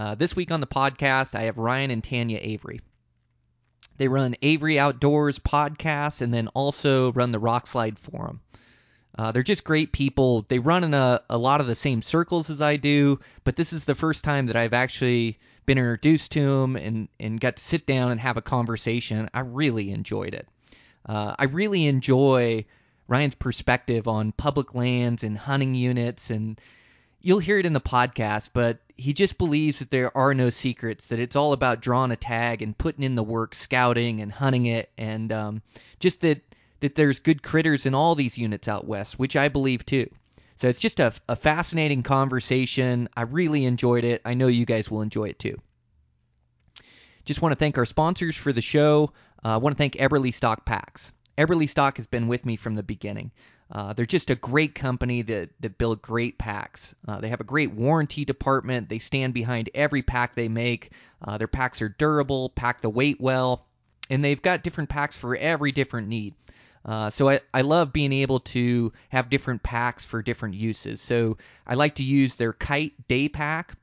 Uh, this week on the podcast, I have Ryan and Tanya Avery. They run Avery Outdoors podcast and then also run the Rokslide Forum. Uh, they're just great people. They run in a, a lot of the same circles as I do, but this is the first time that I've actually been introduced to them and, and got to sit down and have a conversation. I really enjoyed it. Uh, I really enjoy Ryan's perspective on public lands and hunting units, and you'll hear it in the podcast, but he just believes that there are no secrets, that it's all about drawing a tag and putting in the work, scouting and hunting it, and um, just that that there's good critters in all these units out west, which I believe too. So it's just a, a fascinating conversation. I really enjoyed it. I know you guys will enjoy it too. Just want to thank our sponsors for the show. Uh, I want to thank Eberlestock Packs. Eberlestock has been with me from the beginning. Uh, they're just a great company that, that build great packs. Uh, they have a great warranty department. They stand behind every pack they make. Uh, their packs are durable, pack the weight well, and they've got different packs for every different need. Uh, so I, I love being able to have different packs for different uses. So I like to use their kite day pack,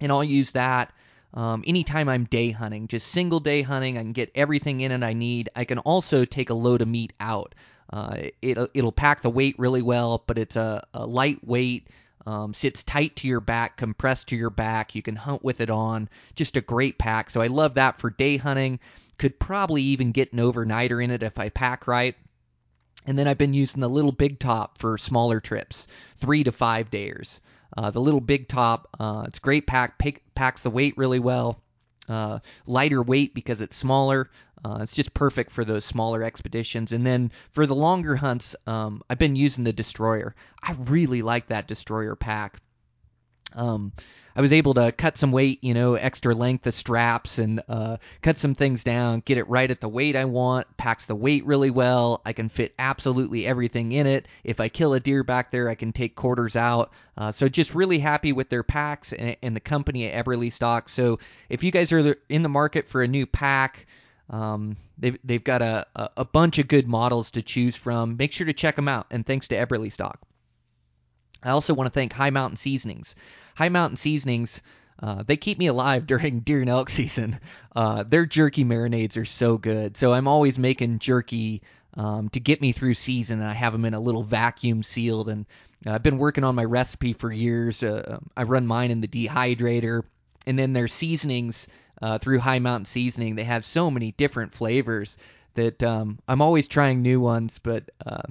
and I'll use that um, anytime I'm day hunting, just single day hunting. I can get everything in it I need. I can also take a load of meat out. Uh, it'll it'll pack the weight really well, but it's a, a lightweight. Um, sits tight to your back, compressed to your back. You can hunt with it on. Just a great pack. So I love that for day hunting. Could probably even get an overnighter in it if I pack right. And then I've been using the little big top for smaller trips, three to five days. Uh, the little big top, uh, it's great pack, packs the weight really well. Uh, lighter weight because it's smaller. Uh, it's just perfect for those smaller expeditions. And then for the longer hunts, um, I've been using the Destroyer. I really like that Destroyer pack. Um, I was able to cut some weight, you know, extra length of straps and uh, cut some things down, get it right at the weight I want, packs the weight really well. I can fit absolutely everything in it. If I kill a deer back there, I can take quarters out. Uh, so just really happy with their packs and, and the company at Eberlestock. So if you guys are in the market for a new pack, um, they've they've got a, a bunch of good models to choose from. Make sure to check them out. And thanks to Eberlestock. I also want to thank High Mountain Seasonings. High Mountain Seasonings, uh, they keep me alive during deer and elk season. Uh, their jerky marinades are so good. So I'm always making jerky um, to get me through season, and I have them in a little vacuum sealed. And uh, I've been working on my recipe for years. Uh, I run mine in the dehydrator, and then their seasonings uh, through High Mountain Seasoning. They have so many different flavors that um, I'm always trying new ones, but. Uh,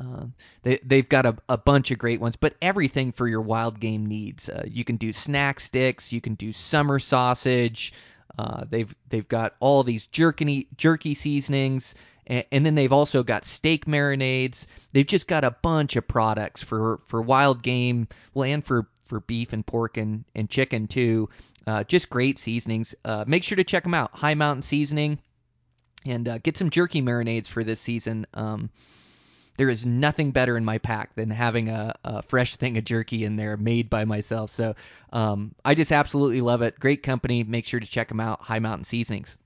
uh, they they've got a, a bunch of great ones, but everything for your wild game needs. Uh, you can do snack sticks, you can do summer sausage. Uh, they've they've got all these jerky jerky seasonings, and, and, then they've also got steak marinades. They've just got a bunch of products for for wild game, well, and for for beef and pork and and chicken too. Uh, just great seasonings. Uh, make sure to check them out. High Mountain Seasoning, and uh, get some jerky marinades for this season. Um, there is nothing better in my pack than having a, a, fresh thing of jerky in there made by myself. So um, I just absolutely love it. Great company. Make sure to check them out. High Mountain Seasonings.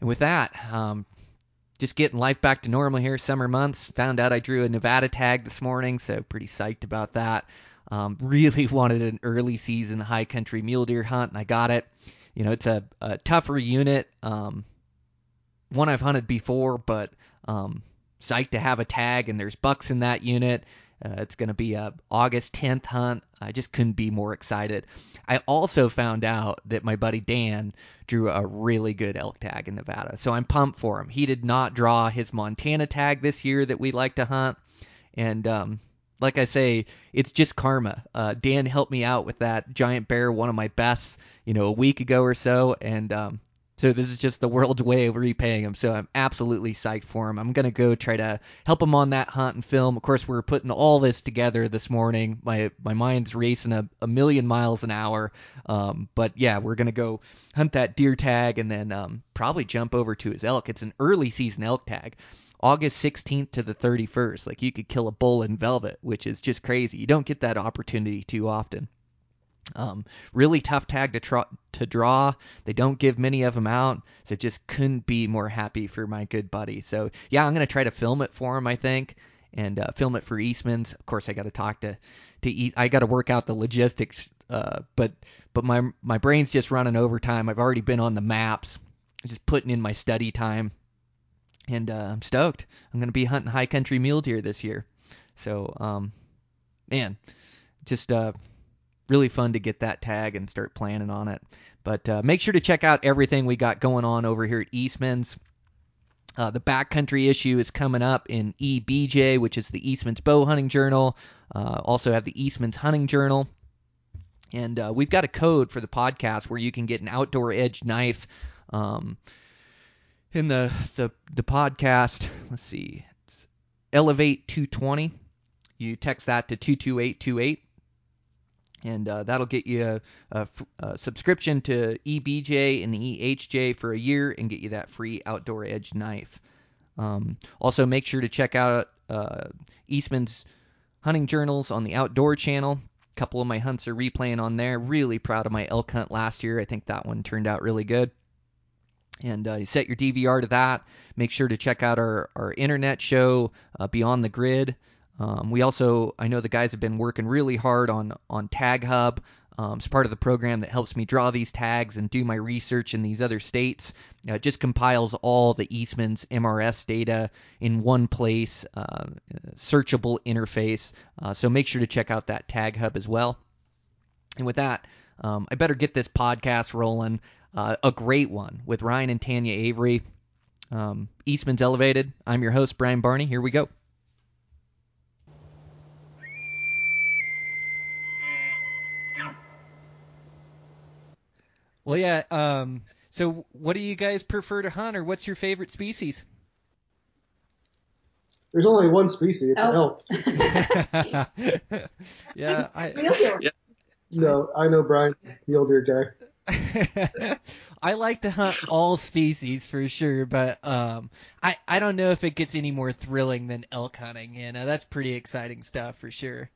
And with that, um, just getting life back to normal here. Summer months. Found out I drew a Nevada tag this morning, so pretty psyched about that. Um, really wanted an early season high country mule deer hunt, and I got it. You know, it's a, a tougher unit. Um, one I've hunted before, but um, psyched to have a tag, and there's bucks in that unit. Uh, it's going to be a August 10th hunt. I just couldn't be more excited. I also found out that my buddy Dan drew a really good elk tag in Nevada, so I'm pumped for him. He did not draw his Montana tag this year that we like to hunt, and um, like I say, it's just karma. Uh, Dan helped me out with that giant bear, one of my best, you know, a week ago or so, and um, So this is just the world's way of repaying him. So I'm absolutely psyched for him. I'm gonna go try to help him on that hunt and film. Of course, we're putting all this together this morning. My my mind's racing a, a million miles an hour. Um, but yeah, we're gonna go hunt that deer tag and then um, probably jump over to his elk. It's an early season elk tag. August 16th to the 31st. Like you could kill a bull in velvet, which is just crazy. You don't get that opportunity too often. Um, really tough tag to, tr- to draw. They don't give many of them out, so just couldn't be more happy for my good buddy. So yeah, I'm gonna try to film it for him, I think, and uh, film it for Eastman's. Of course, I got to talk to to eat. I got to work out the logistics, uh, but but my my brain's just running overtime. I've already been on the maps, just putting in my study time, and uh, I'm stoked. I'm gonna be hunting high country mule deer this year. So um, man, just uh really fun to get that tag and start planning on it. But uh, make sure to check out everything we got going on over here at Eastman's. Uh, the backcountry issue is coming up in EBJ, which is the Eastman's Bow Hunting Journal. Uh, also have the Eastman's Hunting Journal. And uh, we've got a code for the podcast where you can get an outdoor edge knife. Um, in the, the the podcast, let's see, it's Elevate 220. You text that to 22828 and uh, that'll get you a, a, a, subscription to EBJ and the EHJ for a year and get you that free outdoor edge knife. Um, also, make sure to check out uh, Eastman's hunting journals on the Outdoor Channel. A couple of my hunts are replaying on there. Really proud of my elk hunt last year. I think that one turned out really good. And uh, set your DVR to that. Make sure to check out our, our internet show, uh, Beyond the Grid. Um, we also, I know the guys have been working really hard on on Tag Hub. Um, it's part of the program that helps me draw these tags and do my research in these other states. Uh, it just compiles all the Eastman's MRS data in one place, uh, searchable interface. Uh, so make sure to check out that Tag Hub as well. And with that, um, I better get this podcast rolling. Uh, a great one with Ryan and Tanya Avery. Um, Eastman's Elevated. I'm your host, Brian Barney. Here we go. Well, yeah. Um, so, what do you guys prefer to hunt, or what's your favorite species? There's only one species. It's elk. elk. yeah, I. No, I know Brian, mule deer guy. I like to hunt all species for sure, but um, I I don't know if it gets any more thrilling than elk hunting. You know, that's pretty exciting stuff for sure.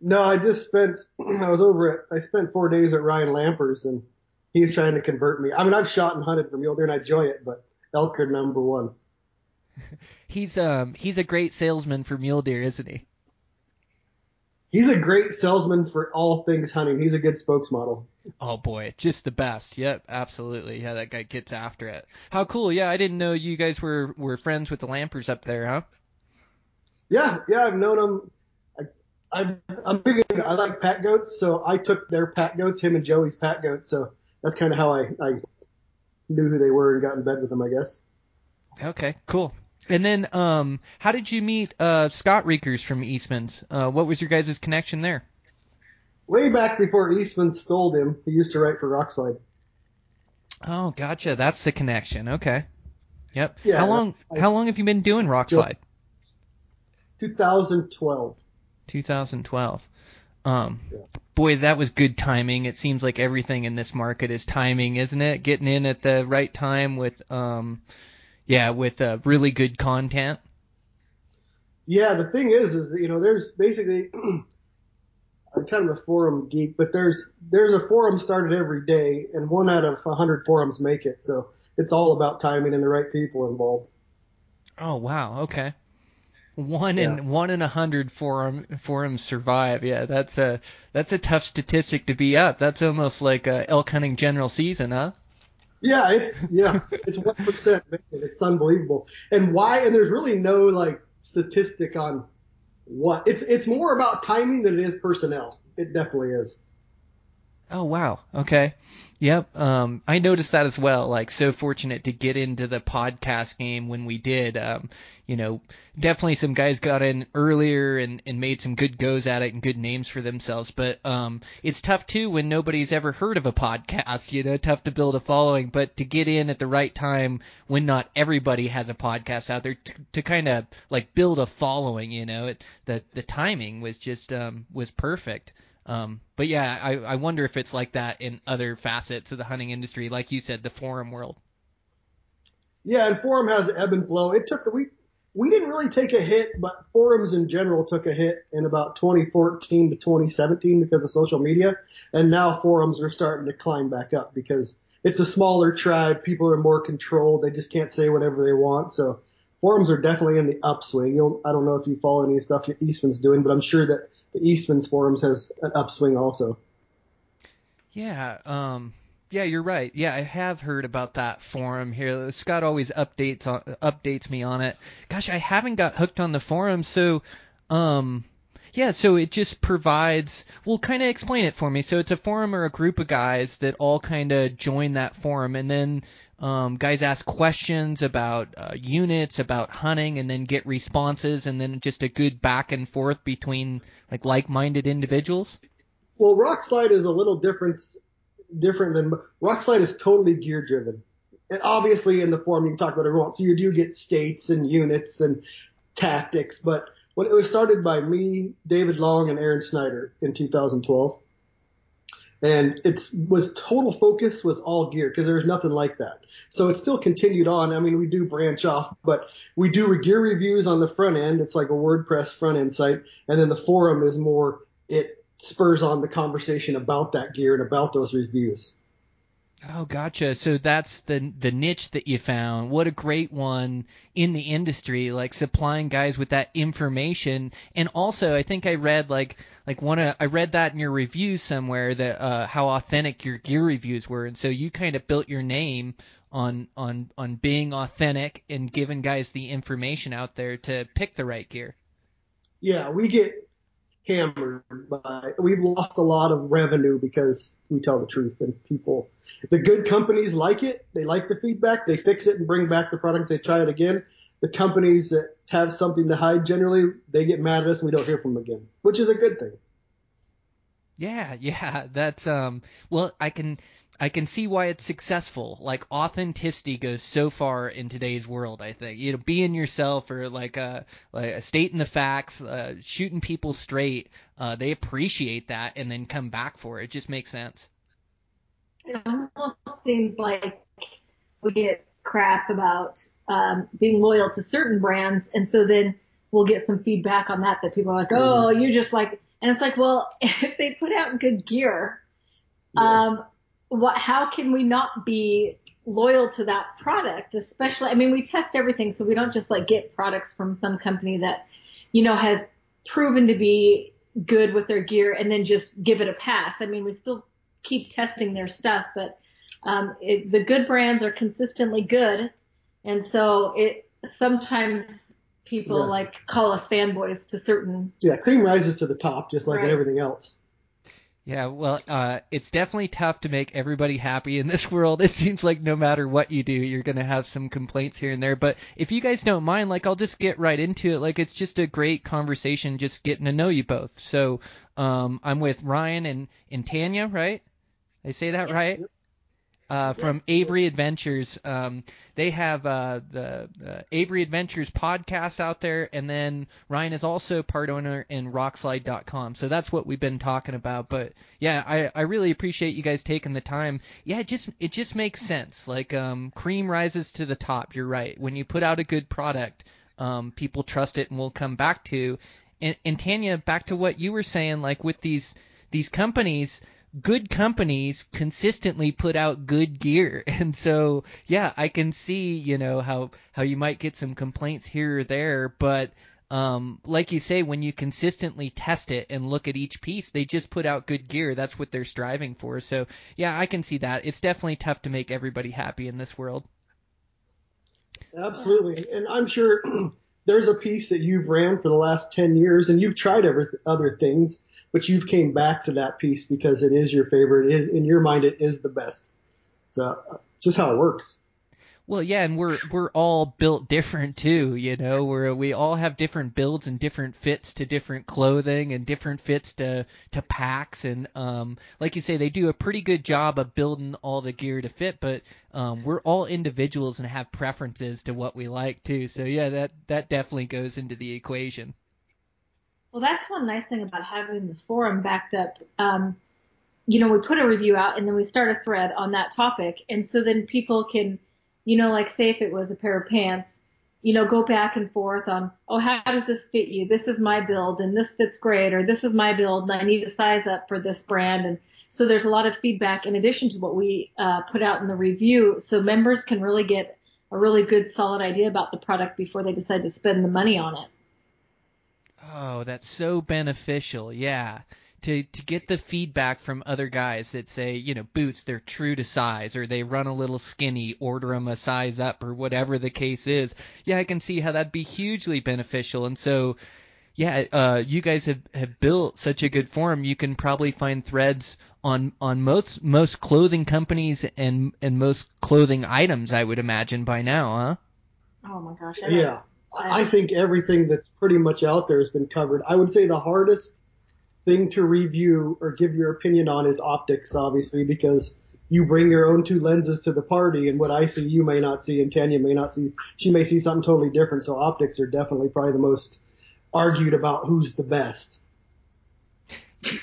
No, I just spent, I was over at, I spent four days at Ryan Lampers and he's trying to convert me. I mean, I've shot and hunted for mule deer and I enjoy it, but elk are number one. he's, um, he's a great salesman for mule deer, isn't he? He's a great salesman for all things hunting. He's a good spokesmodel. Oh boy, just the best. Yep, absolutely. Yeah, that guy gets after it. How cool. Yeah, I didn't know you guys were, were friends with the Lampers up there, huh? Yeah, yeah, I've known him I'm, I'm big I like pat goats, so I took their pat goats, him and Joey's pat goats, so that's kind of how I, I knew who they were and got in bed with them, I guess. Okay, cool. And then, um, how did you meet uh, Scott Reekers from Eastman's? Uh, what was your guys' connection there? Way back before Eastman stole him, he used to write for Rokslide. Oh, gotcha. That's the connection. Okay. Yep. Yeah, how long? I, how long have you been doing Rokslide? 2012. 2012. Um, yeah. boy, that was good timing. It seems like everything in this market is timing, isn't it? Getting in at the right time with, um, yeah, with uh, really good content. Yeah, the thing is, is you know, there's basically, I'm kind of a forum geek, but there's there's a forum started every day, and one out of a hundred forums make it. So it's all about timing and the right people involved. Oh wow, okay. One in one in a hundred forum forums survive. Yeah, that's a that's a tough statistic to be up. That's almost like a elk hunting general season, huh? Yeah, it's yeah, it's one percent. It's unbelievable. And why? And there's really no like statistic on what. It's it's more about timing than it is personnel. It definitely is. Oh wow. Okay. Yep. Um, I noticed that as well. Like, so fortunate to get into the podcast game when we did. Um, you know, definitely some guys got in earlier and, and made some good goes at it and good names for themselves. But um, it's tough too when nobody's ever heard of a podcast. You know, tough to build a following. But to get in at the right time when not everybody has a podcast out there to, to kind of like build a following. You know, it, the the timing was just um, was perfect. Um, but yeah, I, I wonder if it's like that in other facets of the hunting industry, like you said, the forum world. Yeah, and forum has ebb and flow. It took we we didn't really take a hit, but forums in general took a hit in about 2014 to 2017 because of social media, and now forums are starting to climb back up because it's a smaller tribe. People are more controlled. They just can't say whatever they want. So forums are definitely in the upswing. You'll, I don't know if you follow any stuff Eastman's doing, but I'm sure that the Eastman's forums has an upswing also. Yeah, um, yeah, you're right. Yeah, I have heard about that forum here. Scott always updates on, updates me on it. Gosh, I haven't got hooked on the forum, so um, yeah, so it just provides. Well, kind of explain it for me. So it's a forum or a group of guys that all kind of join that forum, and then um, guys ask questions about uh, units, about hunting, and then get responses, and then just a good back and forth between like like-minded individuals. Well, Rokslide is a little different different than Rokslide is totally gear driven. And obviously in the forum you can talk about everyone. So you do get states and units and tactics, but when it was started by me, David Long, and Aaron Snyder in 2012, and it was total focus was all gear because there's nothing like that. So it still continued on. I mean, we do branch off, but we do gear reviews on the front end. It's like a WordPress front end site, and then the forum is more it spurs on the conversation about that gear and about those reviews. Oh, gotcha. So that's the the niche that you found. What a great one in the industry, like supplying guys with that information. And also, I think I read like like one of I read that in your reviews somewhere that uh, how authentic your gear reviews were, and so you kind of built your name on on on being authentic and giving guys the information out there to pick the right gear. Yeah, we get hammered by we've lost a lot of revenue because we tell the truth and people the good companies like it they like the feedback they fix it and bring back the products they try it again. The companies that have something to hide generally they get mad at us and we don't hear from them again which is a good thing. Yeah yeah that's um well i can I can see why it's successful. Like authenticity goes so far in today's world. I think you know, being yourself or like a like a stating the facts, uh, shooting people straight. Uh, they appreciate that and then come back for it. It just makes sense. It almost seems like we get crap about um, being loyal to certain brands, and so then we'll get some feedback on that that people are like, "Oh, you're just like," and it's like, well, if they put out good gear. Yeah. Um, what, how can we not be loyal to that product? Especially, I mean, we test everything, so we don't just like get products from some company that, you know, has proven to be good with their gear and then just give it a pass. I mean, we still keep testing their stuff, but um, it, the good brands are consistently good, and so it sometimes people yeah. like call us fanboys to certain. Yeah, cream rises to the top, just like right. everything else. Yeah, well, uh, it's definitely tough to make everybody happy in this world. It seems like no matter what you do, you're going to have some complaints here and there. But if you guys don't mind, like, I'll just get right into it. Like, it's just a great conversation, just getting to know you both. So, um, I'm with Ryan and, and Tanya, right? I say that right? Uh, from Avery Adventures. Um, they have uh, the uh, Avery Adventures podcast out there, and then Ryan is also part owner in Rokslide.com. So that's what we've been talking about. But yeah, I, I really appreciate you guys taking the time. Yeah, it just it just makes sense. Like um, cream rises to the top. You're right. When you put out a good product, um, people trust it and will come back to. And, and Tanya, back to what you were saying, like with these these companies good companies consistently put out good gear. And so, yeah, I can see, you know, how, how you might get some complaints here or there, but, um, like you say, when you consistently test it and look at each piece, they just put out good gear. That's what they're striving for. So, yeah, I can see that. It's definitely tough to make everybody happy in this world. Absolutely. And I'm sure there's a piece that you've ran for the last 10 years and you've tried every, other things but you've came back to that piece because it is your favorite. It is in your mind, it is the best. So just how it works. Well, yeah, and we're we're all built different too, you know. We're we all have different builds and different fits to different clothing and different fits to to packs and um like you say they do a pretty good job of building all the gear to fit, but um we're all individuals and have preferences to what we like too. So yeah, that that definitely goes into the equation. Well, that's one nice thing about having the forum backed up. Um, you know, we put a review out and then we start a thread on that topic, and so then people can you know, like say if it was a pair of pants, you know, go back and forth on, oh, how does this fit you? This is my build and this fits great or this is my build and I need to size up for this brand. And so there's a lot of feedback in addition to what we uh, put out in the review. So members can really get a really good solid idea about the product before they decide to spend the money on it. Oh, that's so beneficial. Yeah to to get the feedback from other guys that say, you know, boots they're true to size or they run a little skinny, order them a size up or whatever the case is. Yeah, I can see how that'd be hugely beneficial. And so, yeah, uh, you guys have have built such a good forum. You can probably find threads on on most most clothing companies and and most clothing items. I would imagine by now, huh? Oh my gosh. I yeah. I think everything that's pretty much out there has been covered. I would say the hardest thing to review or give your opinion on is optics, obviously, because you bring your own two lenses to the party, and what I see you may not see, and Tanya may not see. She may see something totally different. So optics are definitely probably the most argued about who's the best.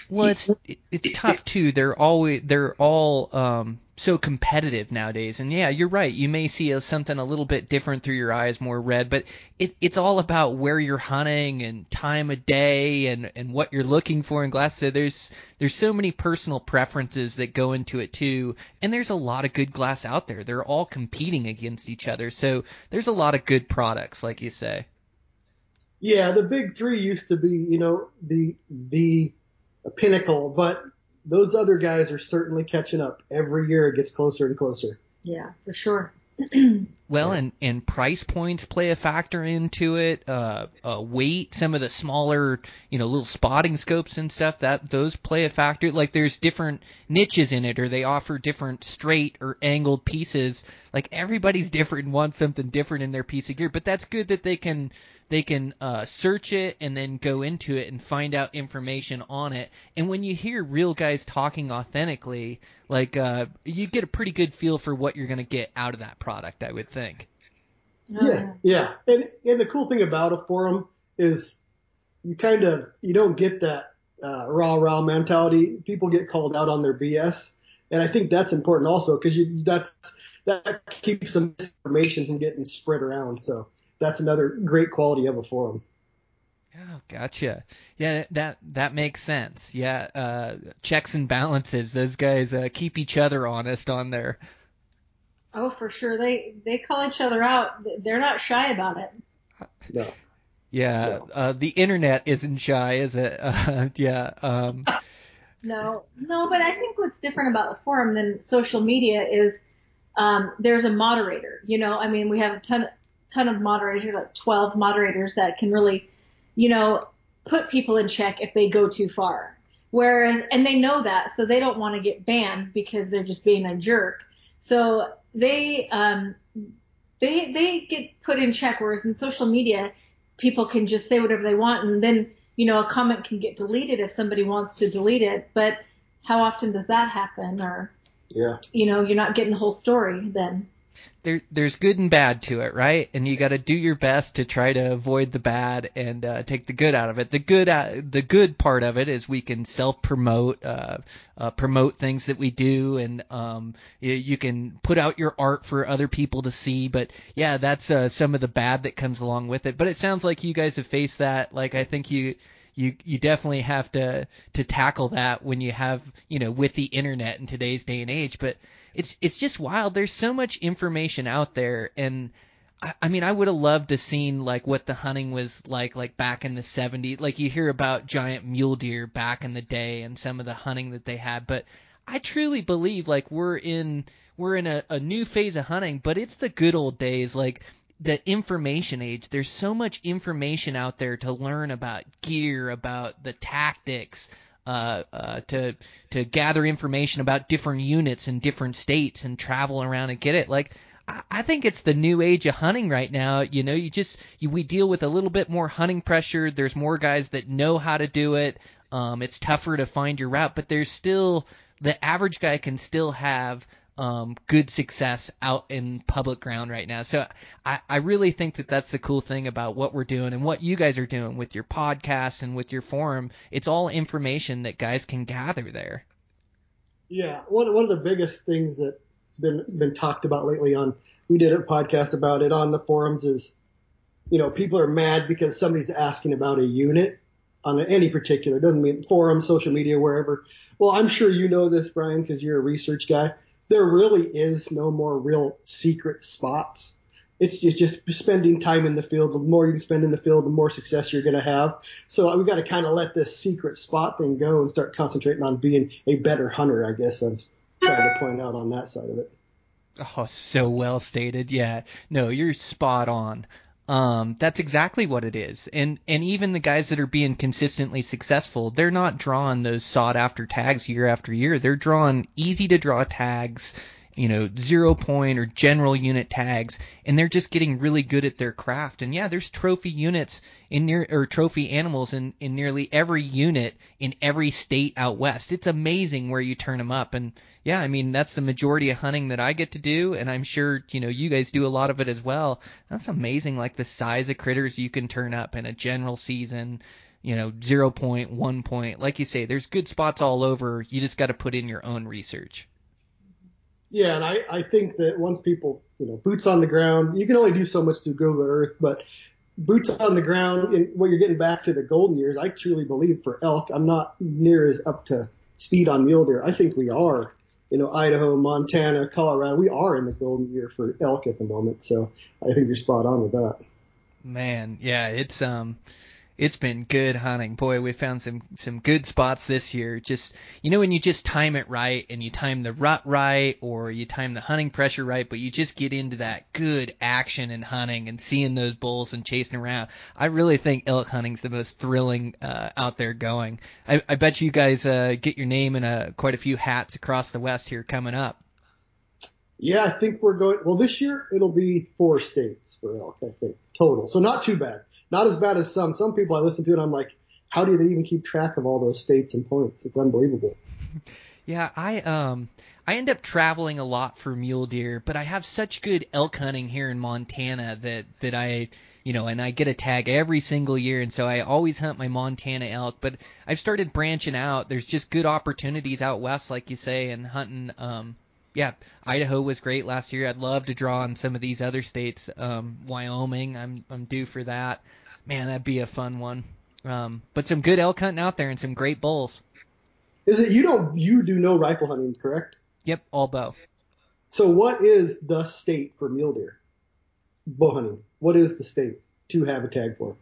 Well, it's it's tough too. They're always they're all um, so competitive nowadays. And yeah, you're right. You may see a, something a little bit different through your eyes, more red, but it, it's all about where you're hunting and time of day and and what you're looking for in glass. So there's there's so many personal preferences that go into it too. And there's a lot of good glass out there. They're all competing against each other. So there's a lot of good products, like you say. Yeah, the big three used to be, you know, the the pinnacle, but those other guys are certainly catching up. Every year it gets closer and closer. Yeah, for sure. well, and and price points play a factor into it. Uh, uh, weight, some of the smaller, you know, little spotting scopes and stuff that those play a factor. Like there's different niches in it, or they offer different straight or angled pieces. Like everybody's different and wants something different in their piece of gear. But that's good that they can they can uh, search it and then go into it and find out information on it. And when you hear real guys talking authentically, like uh, you get a pretty good feel for what you're going to get out of that product. I would think. Yeah, yeah, and and the cool thing about a forum is you kind of you don't get that uh, raw raw mentality. People get called out on their BS, and I think that's important also because you that's that keeps some information from getting spread around. So that's another great quality of a forum. Oh, gotcha. Yeah, that that makes sense. Yeah, uh, checks and balances. Those guys uh, keep each other honest on there. Oh, for sure. They they call each other out. They're not shy about it. No. Yeah, no. Uh, the internet isn't shy, is it? Uh, yeah. Um, no, no, but I think what's different about the forum than social media is um, there's a moderator. You know, I mean, we have a ton ton of moderators, like 12 moderators that can really, you know, put people in check if they go too far. Whereas, and they know that, so they don't want to get banned because they're just being a jerk. So they, um, they, they get put in check. Whereas in social media, people can just say whatever they want and then, you know, a comment can get deleted if somebody wants to delete it. But how often does that happen? Or, yeah, you know, you're not getting the whole story then there there's good and bad to it, right? And you got to do your best to try to avoid the bad and uh, take the good out of it. The good uh, the good part of it is we can self promote, uh, uh, promote things that we do, and um, you, you can put out your art for other people to see. But yeah, that's uh, some of the bad that comes along with it. But it sounds like you guys have faced that. Like I think you you you definitely have to to tackle that when you have you know with the internet in today's day and age. But it's it's just wild. There's so much information out there, and I, I mean, I would have loved to seen like what the hunting was like, like back in the '70s. Like you hear about giant mule deer back in the day and some of the hunting that they had, but I truly believe like we're in we're in a, a new phase of hunting, but it's the good old days, like the information age. There's so much information out there to learn about gear, about the tactics, uh, uh, to to gather information about different units in different states and travel around and get it. Like I- I think it's the new age of hunting right now. You know, you just you, we deal with a little bit more hunting pressure. There's more guys that know how to do it. Um, it's tougher to find your route, but there's still the average guy can still have um, good success out in public ground right now. So I, I really think that that's the cool thing about what we're doing and what you guys are doing with your podcast and with your forum. It's all information that guys can gather there. Yeah, one one of the biggest things that's been been talked about lately on we did a podcast about it on the forums is, you know, people are mad because somebody's asking about a unit on any particular doesn't mean forum, social media, wherever. Well, I'm sure you know this, Brian, because you're a research guy. There really is no more real secret spots. It's just, just spending time in the field. The more you spend in the field, the more success you're going to have. So we've got to kind of let this secret spot thing go and start concentrating on being a better hunter, I guess I'm trying to point out on that side of it. Oh, so well stated. Yeah. No, you're spot on. Um, that's exactly what it is. And and even the guys that are being consistently successful, they're not drawing those sought after tags year after year. They're drawing easy to draw tags, you know, zero point or general unit tags, and they're just getting really good at their craft. And yeah, there's trophy units in near or trophy animals in in nearly every unit in every state out west. It's amazing where you turn them up and yeah, I mean that's the majority of hunting that I get to do, and I'm sure you know you guys do a lot of it as well. That's amazing, like the size of critters you can turn up in a general season. You know, zero point, one point. Like you say, there's good spots all over. You just got to put in your own research. Yeah, and I, I think that once people, you know, boots on the ground, you can only do so much through Google Earth, but boots on the ground, and when you're getting back to the golden years, I truly believe for elk, I'm not near as up to speed on mule deer. I think we are, you know, Idaho, Montana, Colorado, we are in the golden year for elk at the moment. So I think you're spot on with that. Man, yeah, it's um it's been good hunting. Boy, we found some some good spots this year. Just you know when you just time it right and you time the rut right or you time the hunting pressure right, but you just get into that good action in hunting and seeing those bulls and chasing around. I really think elk hunting's the most thrilling uh, out there going. I, I bet you guys uh, get your name in a quite a few hats across the west here coming up. Yeah, I think we're going. Well, this year it'll be four states for elk. I think total, so not too bad. Not as bad as some. Some people I listen to and I'm like, how do they even keep track of all those states and points? It's unbelievable. Yeah, I um I end up traveling a lot for mule deer, but I have such good elk hunting here in Montana that that I you know, and I get a tag every single year, and so I always hunt my Montana elk. But I've started branching out. There's just good opportunities out west, like you say, and hunting. Um, yeah, Idaho was great last year. I'd love to draw on some of these other states. Um, Wyoming, I'm I'm due for that. Man, that'd be a fun one. Um, but some good elk hunting out there and some great bulls. Is it you don't you do no rifle hunting, correct? Yep, all bow. So what is the state for mule deer? Bow hunting. What is the state to have a tag for?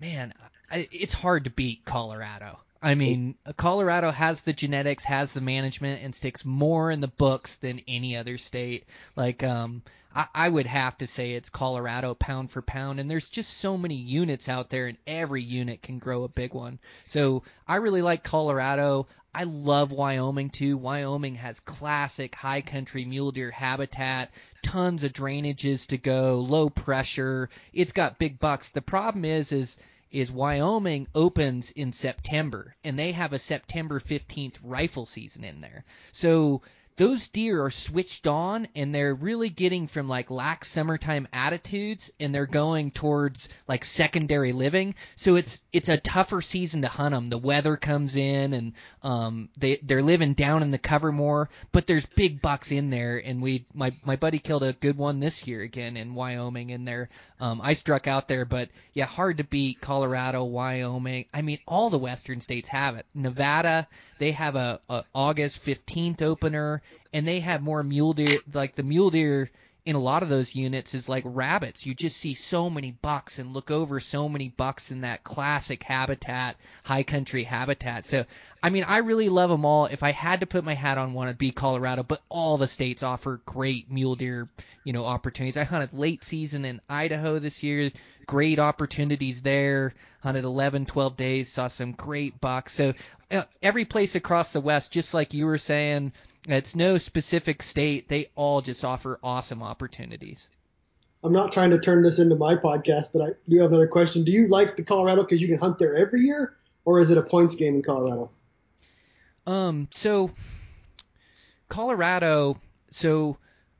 Man, I, it's hard to beat Colorado. I mean, Colorado has the genetics, has the management, and sticks more in the books than any other state. Like, um, I, I would have to say it's Colorado pound for pound, and there's just so many units out there, and every unit can grow a big one. So I really like Colorado. I love Wyoming too. Wyoming has classic high country mule deer habitat, tons of drainages to go, low pressure. It's got big bucks. The problem is, is is Wyoming opens in September and they have a September 15th rifle season in there. So those deer are switched on and they're really getting from like lax summertime attitudes and they're going towards like secondary living. So it's it's a tougher season to hunt them. The weather comes in and um they they're living down in the cover more, but there's big bucks in there and we my my buddy killed a good one this year again in Wyoming and there um I struck out there, but yeah, hard to beat Colorado, Wyoming. I mean all the western states have it. Nevada they have a, a August 15th opener, and they have more mule deer. Like the mule deer in a lot of those units is like rabbits. You just see so many bucks and look over so many bucks in that classic habitat, high country habitat. So, I mean, I really love them all. If I had to put my hat on one, it'd be Colorado. But all the states offer great mule deer, you know, opportunities. I hunted late season in Idaho this year. great opportunities there. Hunted 11, 12 days, saw some great bucks. So uh, every place across the West, just like you were saying, it's no specific state. They all just offer awesome opportunities. I'm not trying to turn this into my podcast, but I do have another question. Do you like the Colorado because you can hunt there every year, or is it a points game in Colorado? Um, so Colorado, so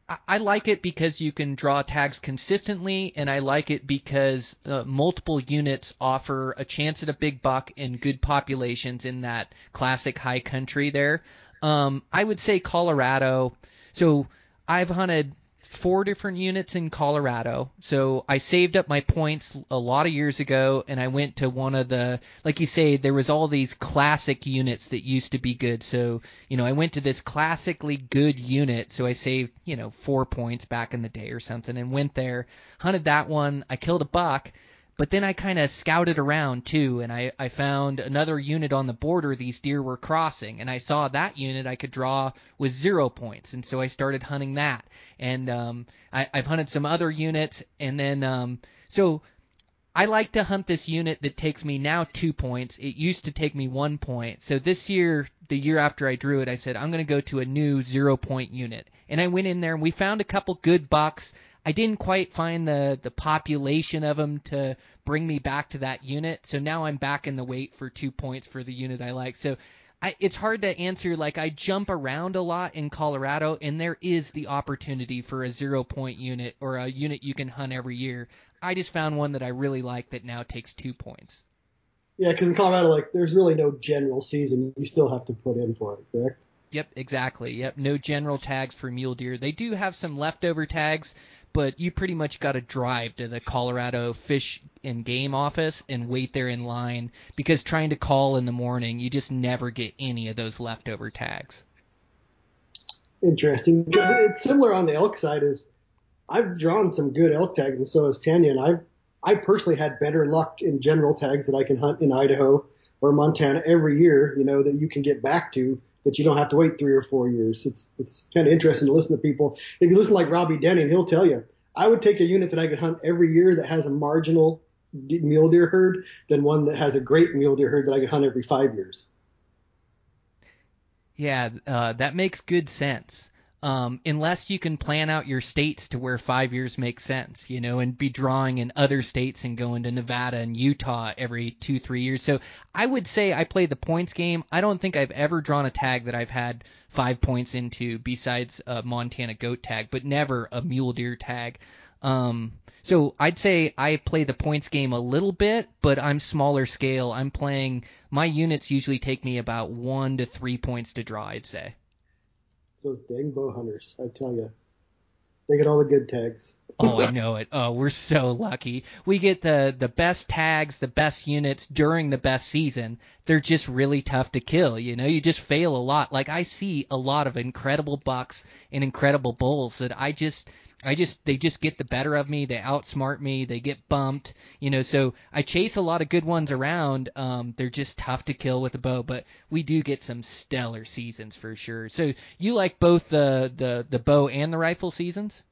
I, I like it because you can draw tags consistently, and I like it because uh, multiple units offer a chance at a big buck and good populations in that classic high country there. Um, I would say Colorado. So I've hunted four different units in Colorado. So I saved up my points a lot of years ago and I went to one of the like you say there was all these classic units that used to be good. So, you know, I went to this classically good unit, so I saved, you know, 4 points back in the day or something and went there, hunted that one, I killed a buck but then I kind of scouted around too, and I, I found another unit on the border these deer were crossing, and I saw that unit I could draw with zero points, and so I started hunting that. And um, I, I've hunted some other units, and then um, so I like to hunt this unit that takes me now two points. It used to take me one point. So this year, the year after I drew it, I said I'm going to go to a new zero point unit, and I went in there and we found a couple good bucks. I didn't quite find the the population of them to bring me back to that unit. So now I'm back in the wait for two points for the unit I like. So I, it's hard to answer. Like I jump around a lot in Colorado, and there is the opportunity for a zero point unit or a unit you can hunt every year. I just found one that I really like that now takes two points. Yeah, because in Colorado, like, there's really no general season. You still have to put in for it, correct? Yep, exactly. Yep, no general tags for mule deer. They do have some leftover tags, but you pretty much got to drive to the Colorado Fish and Game office and wait there in line because trying to call in the morning, you just never get any of those leftover tags. Interesting. It's similar on the elk side. Is I've drawn some good elk tags, and so has Tanya. And I've I personally had better luck in general tags that I can hunt in Idaho or Montana every year. You know that you can get back to that you don't have to wait three or four years. It's it's kind of interesting to listen to people. If you listen like Robby Denning, he'll tell you, I would take a unit that I could hunt every year that has a marginal mule deer herd than one that has a great mule deer herd that I could hunt every five years. Yeah, uh, that makes good sense um, unless you can plan out your states to where five years makes sense, you know, and be drawing in other states and going to Nevada and Utah every two, three years. So I would say I play the points game. I don't think I've ever drawn a tag that I've had five points into besides a Montana goat tag, but never a mule deer tag. Um, so I'd say I play the points game a little bit, but I'm smaller scale. I'm playing, my units usually take me about one to three points to draw, I'd say those dang bow hunters. I tell you, they get all the good tags. oh, I know it. Oh, we're so lucky. We get the the best tags, the best units during the best season. They're just really tough to kill. You know, you just fail a lot. Like I see a lot of incredible bucks and incredible bulls that I just I just they just get the better of me. They outsmart me. They get bumped. You know, so I chase a lot of good ones around. Um, they're just tough to kill with a bow, but we do get some stellar seasons for sure. So you like both the the the bow and the rifle seasons?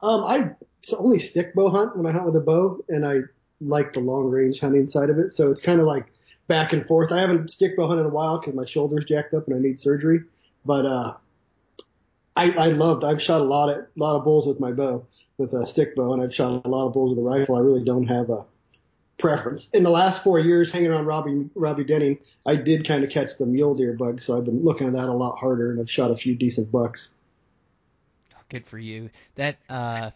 Um, I only stick bow hunt when I hunt with a bow, and I like the long range hunting side of it. So it's kind of like back and forth. I haven't stick bow hunted in a while because my shoulder's jacked up and I need surgery. But uh, I, I loved. I've shot a lot of lot of bulls with my bow, with a stick bow, and I've shot a lot of bulls with a rifle. I really don't have a preference. In the last four years, hanging around Robby Robby Denning, I did kind of catch the mule deer bug, so I've been looking at that a lot harder, and I've shot a few decent bucks. Good for you. That uh,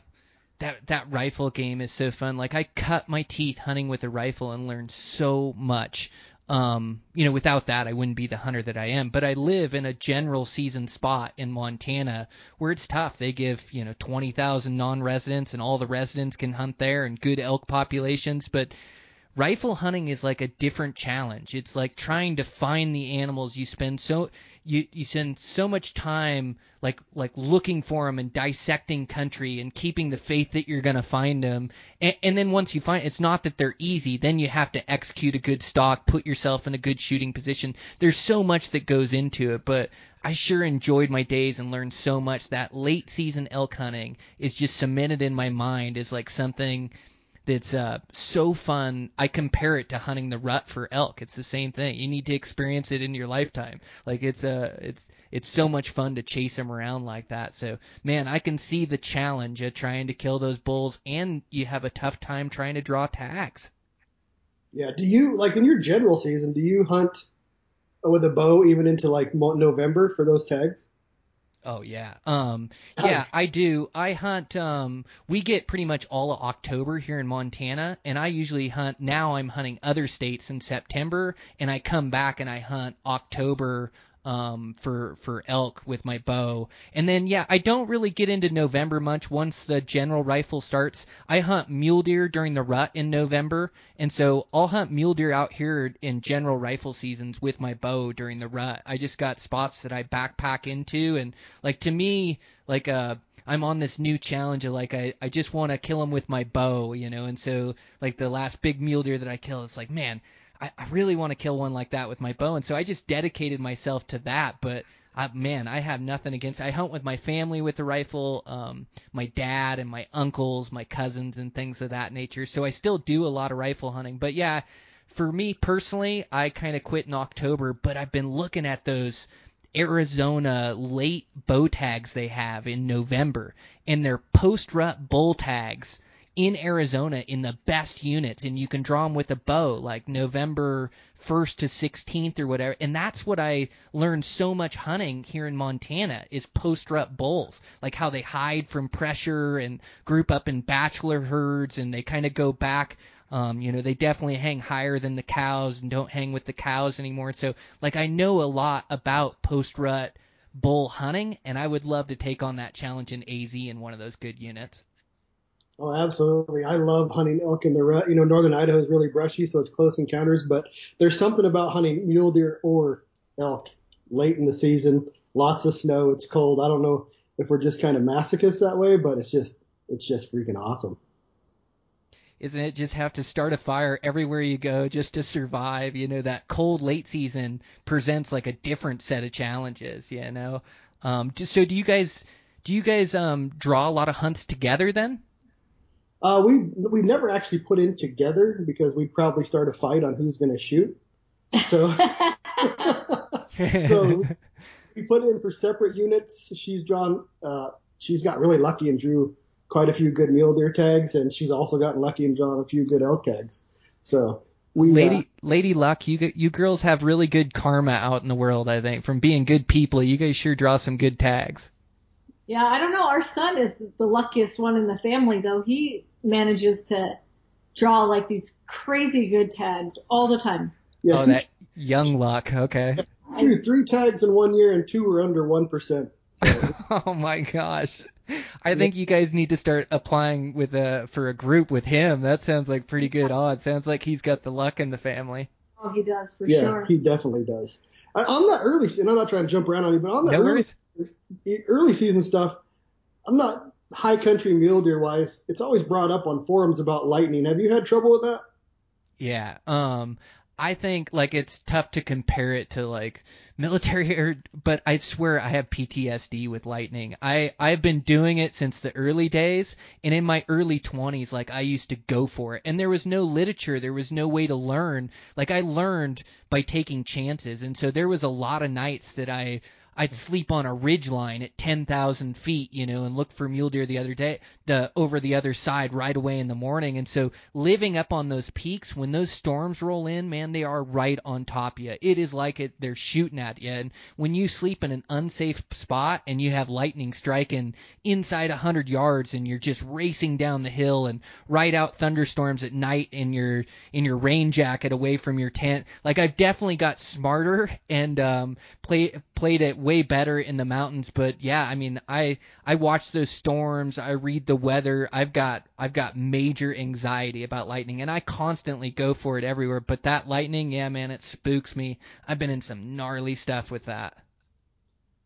that that rifle game is so fun. Like I cut my teeth hunting with a rifle and learned so much um, you know, without that, I wouldn't be the hunter that I am. But I live in a general season spot in Montana where it's tough. They give, you know, 20,000 non-residents and all the residents can hunt there and good elk populations. But rifle hunting is like a different challenge. It's like trying to find the animals. You spend so, you you spend so much time like like looking for them and dissecting country and keeping the faith that you're going to find them and, and then once you find it's not that they're easy then you have to execute a good stalk put yourself in a good shooting position. There's so much that goes into it but I sure enjoyed my days and learned so much. That late season elk hunting is just cemented in my mind as like something that's uh, so fun. I compare it to hunting the rut for elk. It's the same thing. You need to experience it in your lifetime. Like it's a uh, it's it's so much fun to chase them around like that. So man, I can see the challenge of trying to kill those bulls, and you have a tough time trying to draw tags. Yeah. Do you like in your general season? Do you hunt with a bow even into like November for those tags? Oh yeah. Um yeah, I do. I hunt um we get pretty much all of October here in Montana and I usually hunt now I'm hunting other states in September and I come back and I hunt October um, for for elk with my bow. And then yeah, I don't really get into November much once the general rifle starts. I hunt mule deer during the rut in November, and so I'll hunt mule deer out here in general rifle seasons with my bow during the rut. I just got spots that I backpack into, and like to me, like uh I'm on this new challenge of like I, I just want to kill him with my bow, you know, and so like the last big mule deer that I kill, it's like man, I, I really want to kill one like that with my bow, and so I just dedicated myself to that. But I, man, I have nothing against. I hunt with my family with the rifle, um, my dad and my uncles, my cousins, and things of that nature. So I still do a lot of rifle hunting. But yeah, for me personally, I kind of quit in October, but I've been looking at those. Arizona late bow tags they have in November, and their post rut bull tags in Arizona in the best units, and you can draw them with a bow, like November 1st to 16th or whatever. And that's what I learned so much hunting here in Montana is post rut bulls, like how they hide from pressure and group up in bachelor herds, and they kind of go back. Um, you know, they definitely hang higher than the cows and don't hang with the cows anymore. So, like, I know a lot about post rut bull hunting, and I would love to take on that challenge in AZ in one of those good units. Oh, absolutely. I love hunting elk in the rut. You know, northern Idaho is really brushy, so it's close encounters, but there's something about hunting mule deer or elk late in the season. Lots of snow. It's cold. I don't know if we're just kind of masochists that way, but it's just, it's just freaking awesome. Isn't it just have to start a fire everywhere you go just to survive? You know, that cold late season presents like a different set of challenges, you know? Um, so do you guys, do you guys, um, draw a lot of hunts together then? Uh, we we never actually put in together because we'd probably start a fight on who's going to shoot. So so we put in for separate units. She's drawn. Uh, she's got really lucky and drew quite a few good mule deer tags, and she's also gotten lucky and drawn a few good elk tags. So we, lady uh, lady luck you you girls have really good karma out in the world i think from being good people you guys sure draw some good tags yeah i don't know our son is the luckiest one in the family though he manages to draw like these crazy good tags all the time yeah, oh that young luck okay drew three tags in one year and two were under one percent so. oh my gosh I think you guys need to start applying with a for a group with him. That sounds like pretty good odds. Sounds like he's got the luck in the family. Oh, he does for yeah, sure. he definitely does. I, on the early, and I'm not trying to jump around on you, but on the no early, worries. Early season stuff, I'm not high country mule deer wise. It's always brought up on forums about lightning. Have you had trouble with that? Yeah. Um, I think like it's tough to compare it to like military air, but I swear I have PTSD with lightning. I I've been doing it since the early days, and in my early 20s, like I used to go for it, and there was no literature, there was no way to learn. Like I learned by taking chances, and so there was a lot of nights that I I'd sleep on a ridge line at 10,000 feet, you know, and look for mule deer the other day, the over the other side right away in the morning. And so living up on those peaks, when those storms roll in, man, they are right on top of you. It is like it, they're shooting at you. And when you sleep in an unsafe spot and you have lightning striking inside a hundred yards and you're just racing down the hill and ride out thunderstorms at night in your in your rain jacket away from your tent, like I've definitely got smarter and um, play played it way better in the mountains. But yeah, I mean, I I watch those storms. I read the weather. I've got I've got major anxiety about lightning, and I constantly go for it everywhere. But that lightning, yeah, man, it spooks me. I've been in some gnarly stuff with that.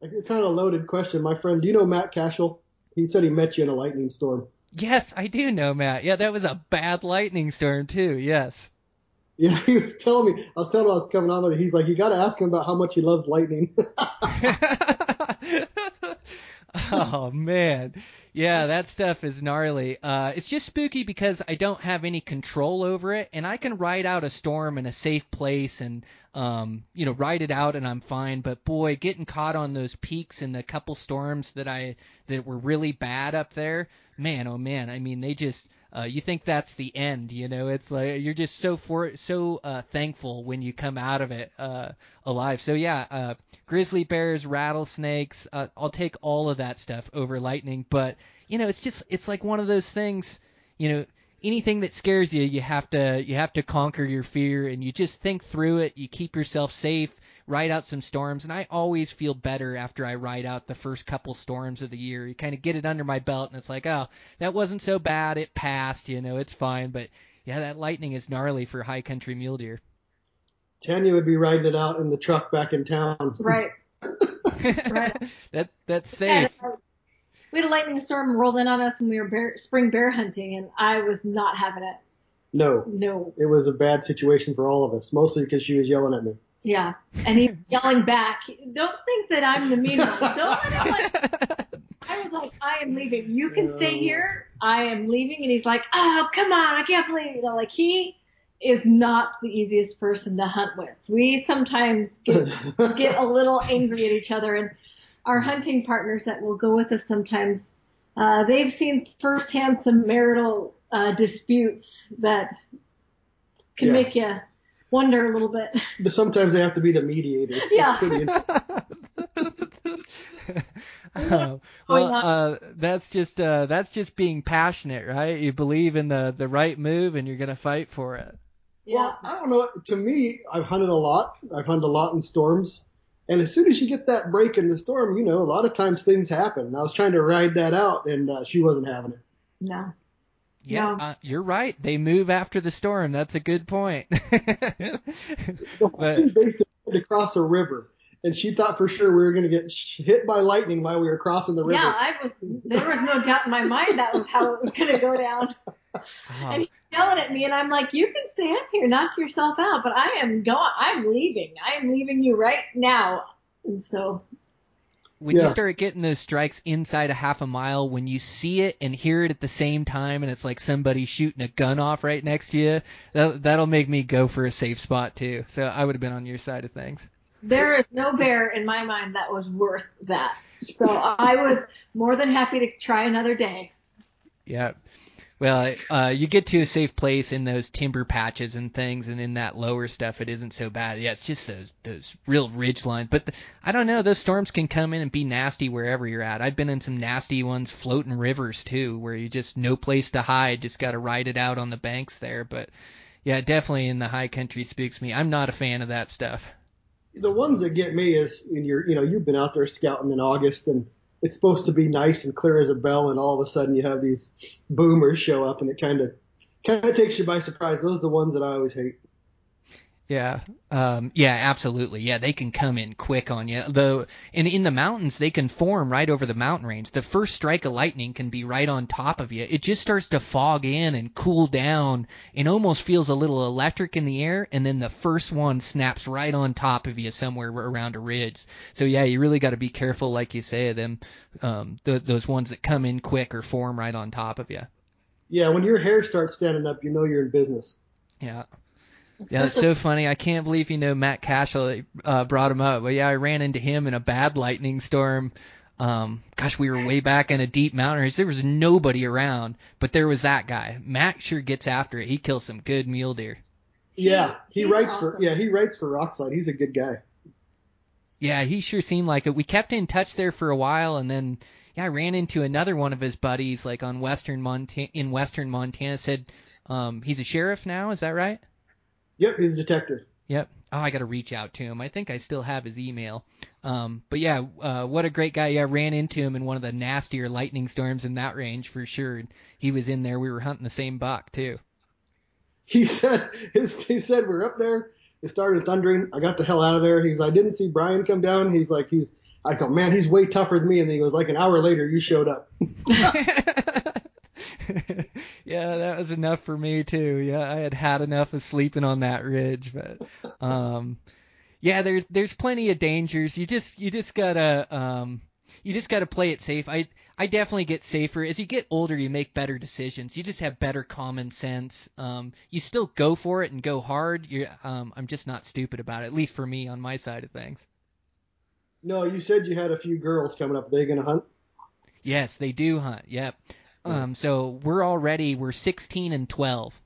It's kind of a loaded question, my friend. Do you know Matt Cashel? He said he met you in a lightning storm. Yes, I do know Matt. Yeah, that was a bad lightning storm too. Yes. Yeah, he was telling me. I was telling him I was coming on with it. He's like, you got to ask him about how much he loves lightning. oh man, yeah, that stuff is gnarly. Uh, it's just spooky because I don't have any control over it, and I can ride out a storm in a safe place and um, you know ride it out, and I'm fine. But boy, getting caught on those peaks in the couple storms that I that were really bad up there, man, oh man, I mean they just uh, you think that's the end, you know? It's like you're just so for so uh, thankful when you come out of it uh, alive. So yeah, uh, grizzly bears, rattlesnakes, uh, I'll take all of that stuff over lightning. But you know, it's just it's like one of those things, you know. Anything that scares you, you have to you have to conquer your fear, and you just think through it. You keep yourself safe, ride out some storms, and I always feel better after I ride out the first couple storms of the year. You kind of get it under my belt, and it's like, oh, that wasn't so bad. It passed, you know, it's fine. But yeah, that lightning is gnarly for high country mule deer. Tanya would be riding it out in the truck back in town. Right. Right. that that's safe. We had a lightning storm roll in on us when we were bear, spring bear hunting, and I was not having it. No, No. it was a bad situation for all of us, mostly because she was yelling at me. Yeah. And he's yelling back. Don't think that I'm the mean one. Don't let him like. I was like, I am leaving. You can stay here. I am leaving. And he's like, oh, come on. I can't believe it. Like he is not the easiest person to hunt with. We sometimes get, get a little angry at each other and our hunting partners that will go with us sometimes, uh, they've seen firsthand some marital, uh, disputes that can Yeah. make you wonder a little bit. Sometimes they have to be the mediator. Yeah. Uh, well, uh, that's just uh, that's just being passionate, right? You believe in the the right move, and you're gonna fight for it. Well, I don't know. To me, I've hunted a lot. I've hunted a lot in storms. And as soon as you get that break in the storm, you know, a lot of times things happen. And I was trying to ride that out, and uh, she wasn't having it. No. Yeah, No. uh, you're right. They move after the storm. That's a good point. The whole But- thing based it to cross a river, and she thought for sure we were going to get hit by lightning while we were crossing the river. Yeah, I was. There was no doubt in my mind that was how it was going to go down. Oh, And he's yelling at me, and I'm like, "You can stay up here, knock yourself out, but I am going. I'm leaving. I am leaving you right now." And so, when you start getting those strikes inside a half a mile, when you see it and hear it at the same time, and it's like somebody shooting a gun off right next to you, that, that'll make me go for a safe spot too. So I would have been on your side of things. there is no bear in my mind that was worth that. So I was more than happy to try another day. Yeah. Well, uh, you get to a safe place in those timber patches and things, and in that lower stuff, it isn't so bad. Yeah, it's just those those real ridge lines. But the, I don't know, those storms can come in and be nasty wherever you're at. I've been in some nasty ones, floating rivers too, where you just no place to hide, just got to ride it out on the banks there. But yeah, definitely in the high country spooks me. I'm not a fan of that stuff. the ones that get me is when you're, you know, you've been out there scouting in August and it's supposed to be nice and clear as a bell and all of a sudden you have these boomers show up and it kind of, kind of takes you by surprise. Those are the ones that I always hate. Yeah. Um, yeah, absolutely. Yeah, they can come in quick on you. Though, and in the mountains, they can form right over the mountain range. The first strike of lightning can be right on top of you. It just starts to fog in and cool down and almost feels a little electric in the air. And then the first one snaps right on top of you somewhere around a ridge. So yeah, you really got to be careful, like you say, of them, um, th- those ones that come in quick or form right on top of you. Yeah. When your hair starts standing up, you know you're in business. Yeah. Yeah, that's so funny. I can't believe you know Matt Cashel uh, brought him up. But yeah, I ran into him in a bad lightning storm. Um, gosh, we were way back in a deep mountain range. There was nobody around, but there was that guy. Matt sure gets after it. He kills some good mule deer. Yeah. He he's writes for, yeah, he writes for Rokslide. He's a good guy. Yeah, he sure seemed like it. We kept in touch there for a while, and then yeah, I ran into another one of his buddies like on western Montana in western Montana. Said um, he's a sheriff now. Is that right? Yep. He's a detective. Yep. Oh, I got to reach out to him. I think I still have his email. Um, but yeah, uh, what a great guy. Yeah, ran into him in one of the nastier lightning storms in that range for sure. He was in there. We were hunting the same buck too. He said, his, he said, we're up there. It started thundering. I got the hell out of there. He's, I didn't see Brian come down. He's like, he's, I thought, man, he's way tougher than me. And then he goes, like an hour later, you showed up. yeah, that was enough for me too. Yeah, I had had enough of sleeping on that ridge, but um, yeah, there's there's plenty of dangers. You just you just gotta um, you just got to play it safe. I I definitely get safer as you get older. You make better decisions. You just have better common sense. Um, you still go for it and go hard. You're, um, I'm just not stupid about it. At least for me on my side of things. No, you said you had a few girls coming up. Are they gonna hunt? Yes, they do hunt. Yep. Um, so we're already we're 16 and 12.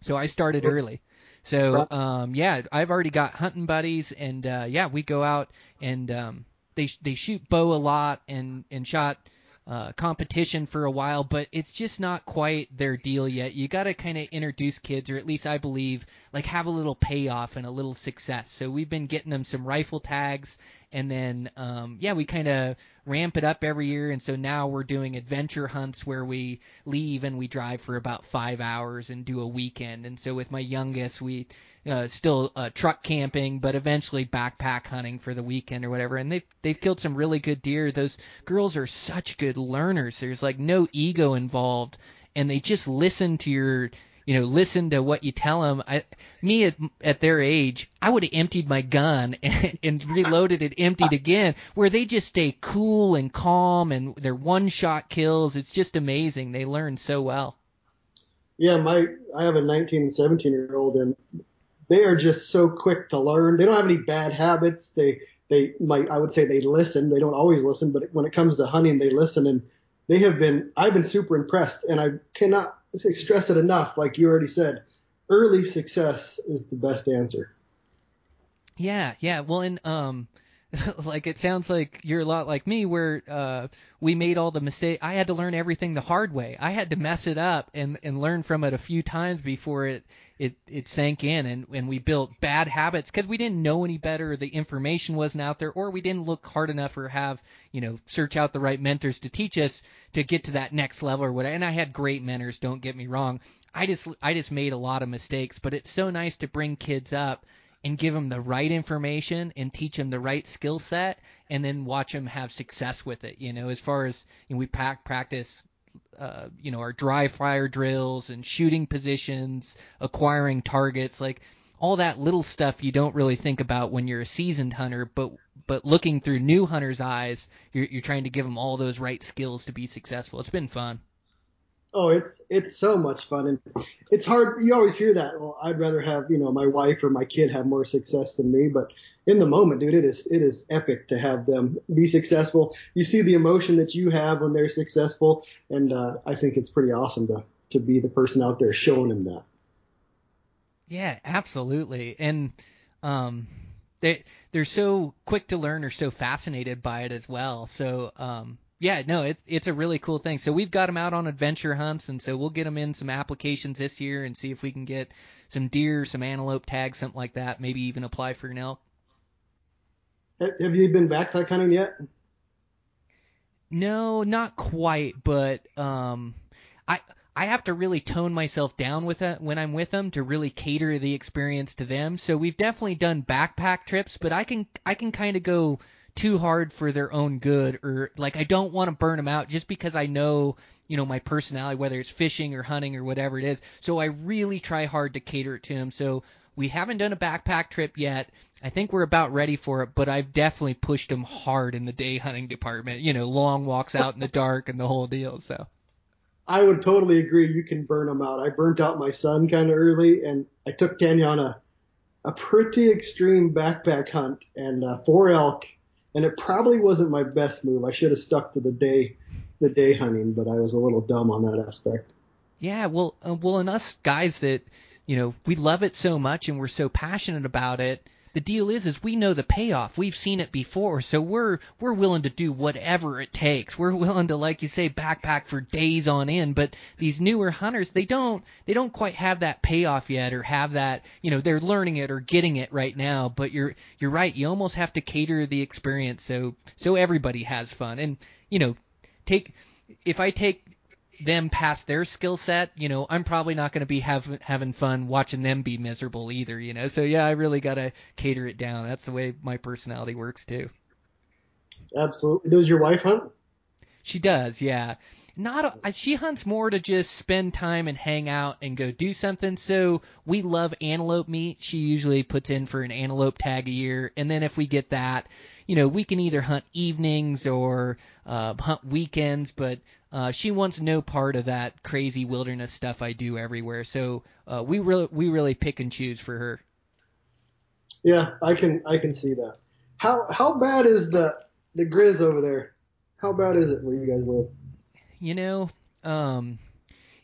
So I started early. So um, yeah, I've already got hunting buddies, and uh, yeah, we go out and um, they they shoot bow a lot and and shot uh, competition for a while, but it's just not quite their deal yet. You got to kind of introduce kids, or at least I believe, like have a little payoff and a little success. So we've been getting them some rifle tags, and then um, yeah, we kind of ramp it up every year, and so now we're doing adventure hunts where we leave and we drive for about five hours and do a weekend. And so with my youngest, we uh, still uh, truck camping, but eventually backpack hunting for the weekend or whatever. And they've they've killed some really good deer. Those girls are such good learners. There's like no ego involved, and they just listen to your you know listen to what you tell them. I me at at their age, I would have emptied my gun and, and reloaded it, emptied again. Where they just stay cool and calm, and they're one shot kills. It's just amazing. They learn so well. Yeah, my I have a 19 and 17 year old, and they are just so quick to learn. They don't have any bad habits. They they might I would say they listen. They don't always listen, but when it comes to hunting, they listen, and they have been. I've been super impressed, and I cannot stress it enough. Like you already said, early success is the best answer. Yeah, yeah. Well, and um, like it sounds like you're a lot like me, where uh, we made all the mistake. I had to learn everything the hard way. I had to mess it up and and learn from it a few times before it it it sank in, and and we built bad habits because we didn't know any better. The information wasn't out there, or we didn't look hard enough, or have you know search out the right mentors to teach us to get to that next level or whatever. And I had great mentors. Don't get me wrong. I just I just made a lot of mistakes, but it's so nice to bring kids up and give them the right information and teach them the right skill set and then watch them have success with it you know as far as you know, we pack practice uh, you know our dry fire drills and shooting positions acquiring targets like all that little stuff you don't really think about when you're a seasoned hunter but but looking through new hunters eyes you're, you're trying to give them all those right skills to be successful it's been fun Oh, it's it's so much fun, and it's hard. You always hear that. Well, I'd rather have you know my wife or my kid have more success than me, but in the moment, dude, it is it is epic to have them be successful. You see the emotion that you have when they're successful, and uh, I think it's pretty awesome to to be the person out there showing them that. Yeah, absolutely. And um they they're so quick to learn or so fascinated by it as well. So um yeah, no, it's it's a really cool thing. So we've got them out on adventure hunts, and so we'll get them in some applications this year and see if we can get some deer, some antelope tags, something like that. Maybe even apply for an elk. Have you been backpack hunting yet? No, not quite, but um, I I have to really tone myself down with it when I'm with them to really cater the experience to them. So we've definitely done backpack trips, but I can I can kind of go too hard for their own good, or like I don't want to burn them out just because I know you know my personality, whether it's fishing or hunting or whatever it is. So I really try hard to cater it to them. So we haven't done a backpack trip yet. I think we're about ready for it, but I've definitely pushed them hard in the day hunting department. You know, long walks out in the dark and the whole deal. So I would totally agree. You can burn them out. I burnt out my son kind of early, and I took Tanya on a a pretty extreme backpack hunt and uh, four elk, and it probably wasn't my best move. I should have stuck to the day the day hunting, but I was a little dumb on that aspect. yeah, well, uh, well, and us guys that you know we love it so much and we're so passionate about it. The deal is, is we know the payoff. We've seen it before, so we're we're willing to do whatever it takes. We're willing to, like you say, backpack for days on end. But these newer hunters, they don't they don't quite have that payoff yet, or have that you know they're learning it or getting it right now. But you're you're right. You almost have to cater the experience so so everybody has fun. And you know, take if I take them past their skill set, you know, I'm probably not going to be have, having fun watching them be miserable either, you know. So yeah, I really got to cater it down. That's the way my personality works too. Absolutely. Does your wife hunt? She does, yeah. Not a, she hunts more to just spend time and hang out and go do something. So we love antelope meat. She usually puts in for an antelope tag a year, and then if we get that, you know, we can either hunt evenings or uh, hunt weekends, but uh, she wants no part of that crazy wilderness stuff I do everywhere. So uh, we really we really pick and choose for her. Yeah, I can I can see that. How how bad is the the grizz over there? How bad is it where you guys live? You know, um,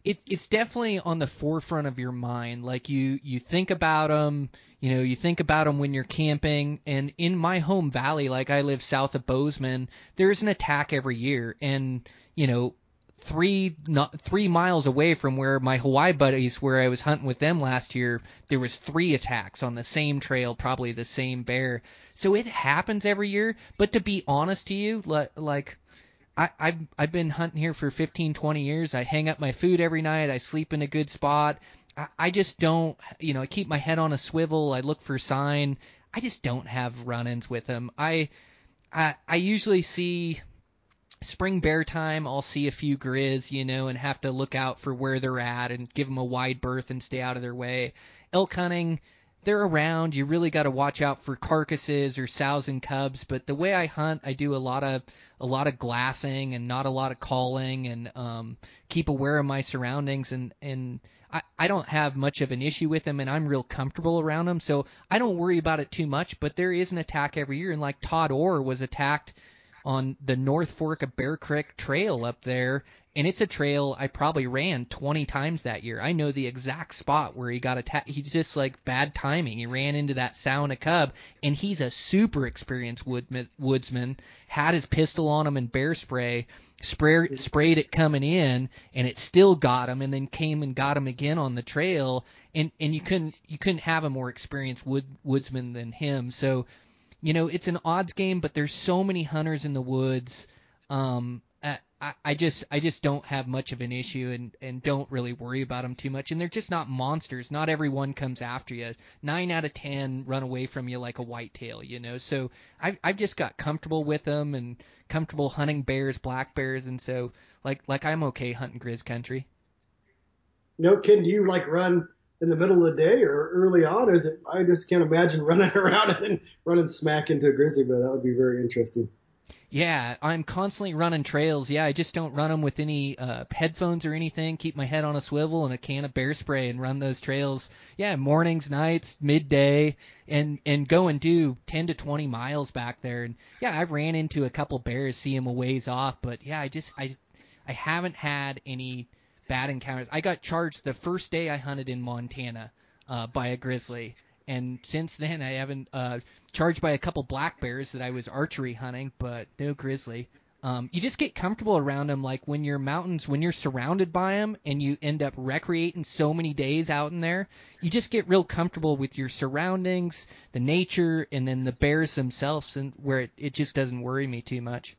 it, it's definitely on the forefront of your mind. Like you, you think about them, you know, you think about them when you're camping. And in my home valley, like I live south of Bozeman, there's an attack every year. And, you know, three not three miles away from where my Hawaii buddies where I was hunting with them last year, there was three attacks on the same trail, probably the same bear. So it happens every year. But to be honest to you, like I, I've I've been hunting here for 15, 20 years. I hang up my food every night. I sleep in a good spot. I, I just don't, you know, I keep my head on a swivel. I look for sign. I just don't have run-ins with them. I, I, I usually see spring bear time. I'll see a few grizz, you know, and have to look out for where they're at and give them a wide berth and stay out of their way. Elk hunting, they're around. You really got to watch out for carcasses or sows and cubs. But the way I hunt, I do a lot of a lot of glassing and not a lot of calling, and um, keep aware of my surroundings. And and I, I don't have much of an issue with them, and I'm real comfortable around them, so I don't worry about it too much. But there is an attack every year, and like Todd Orr was attacked on the North Fork of Bear Creek Trail up there, and it's a trail I probably ran 20 times that year. I know the exact spot where he got attacked. He's just like bad timing. He ran into that sow and a cub, and he's a super experienced wood, woodsman. Had his pistol on him and bear spray, spray, sprayed it coming in, and it still got him, and then came and got him again on the trail. And and you couldn't you couldn't have a more experienced wood, woodsman than him. So, you know, it's an odds game, but there's so many hunters in the woods. Um, I, I just I just don't have much of an issue and and don't really worry about them too much and they're just not monsters. Not everyone comes after you. Nine out of ten run away from you like a whitetail, you know. So I've I've just got comfortable with them and comfortable hunting bears, black bears, and so like like I'm okay hunting grizz country. No, do you like run in the middle of the day or early on? Or is it? I just can't imagine running around and then running smack into a grizzly bear. That would be very interesting. Yeah, I'm constantly running trails. Yeah, I just don't run them with any uh, headphones or anything. Keep my head on a swivel and a can of bear spray and run those trails. Yeah, mornings, nights, midday, and and go and do 10 to 20 miles back there. And yeah, I've ran into a couple bears, see them a ways off, but yeah, I just I I haven't had any bad encounters. I got charged the first day I hunted in Montana uh, by a grizzly and since then I haven't uh, charged by a couple black bears that I was archery hunting, but no grizzly. Um, you just get comfortable around them, like when you're mountains, when you're surrounded by them, and you end up recreating so many days out in there. You just get real comfortable with your surroundings, the nature, and then the bears themselves, and where it, it just doesn't worry me too much.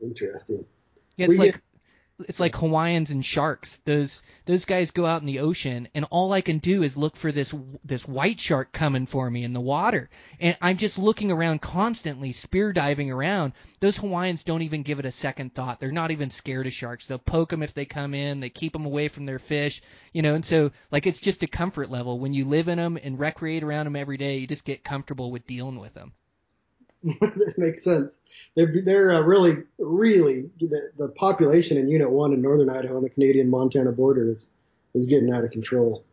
Interesting. Yeah, it's we like get, it's like Hawaiians and sharks. Those those guys go out in the ocean, and all I can do is look for this this white shark coming for me in the water, and I'm just looking around constantly, spear diving around. Those Hawaiians don't even give it a second thought. They're not even scared of sharks. They'll poke them if they come in. They keep them away from their fish, you know. And so like it's just a comfort level when you live in them and recreate around them every day. You just get comfortable with dealing with them. That makes sense. They're they're uh, really really the, the population in Unit One in northern Idaho on the Canadian Montana border is is getting out of control.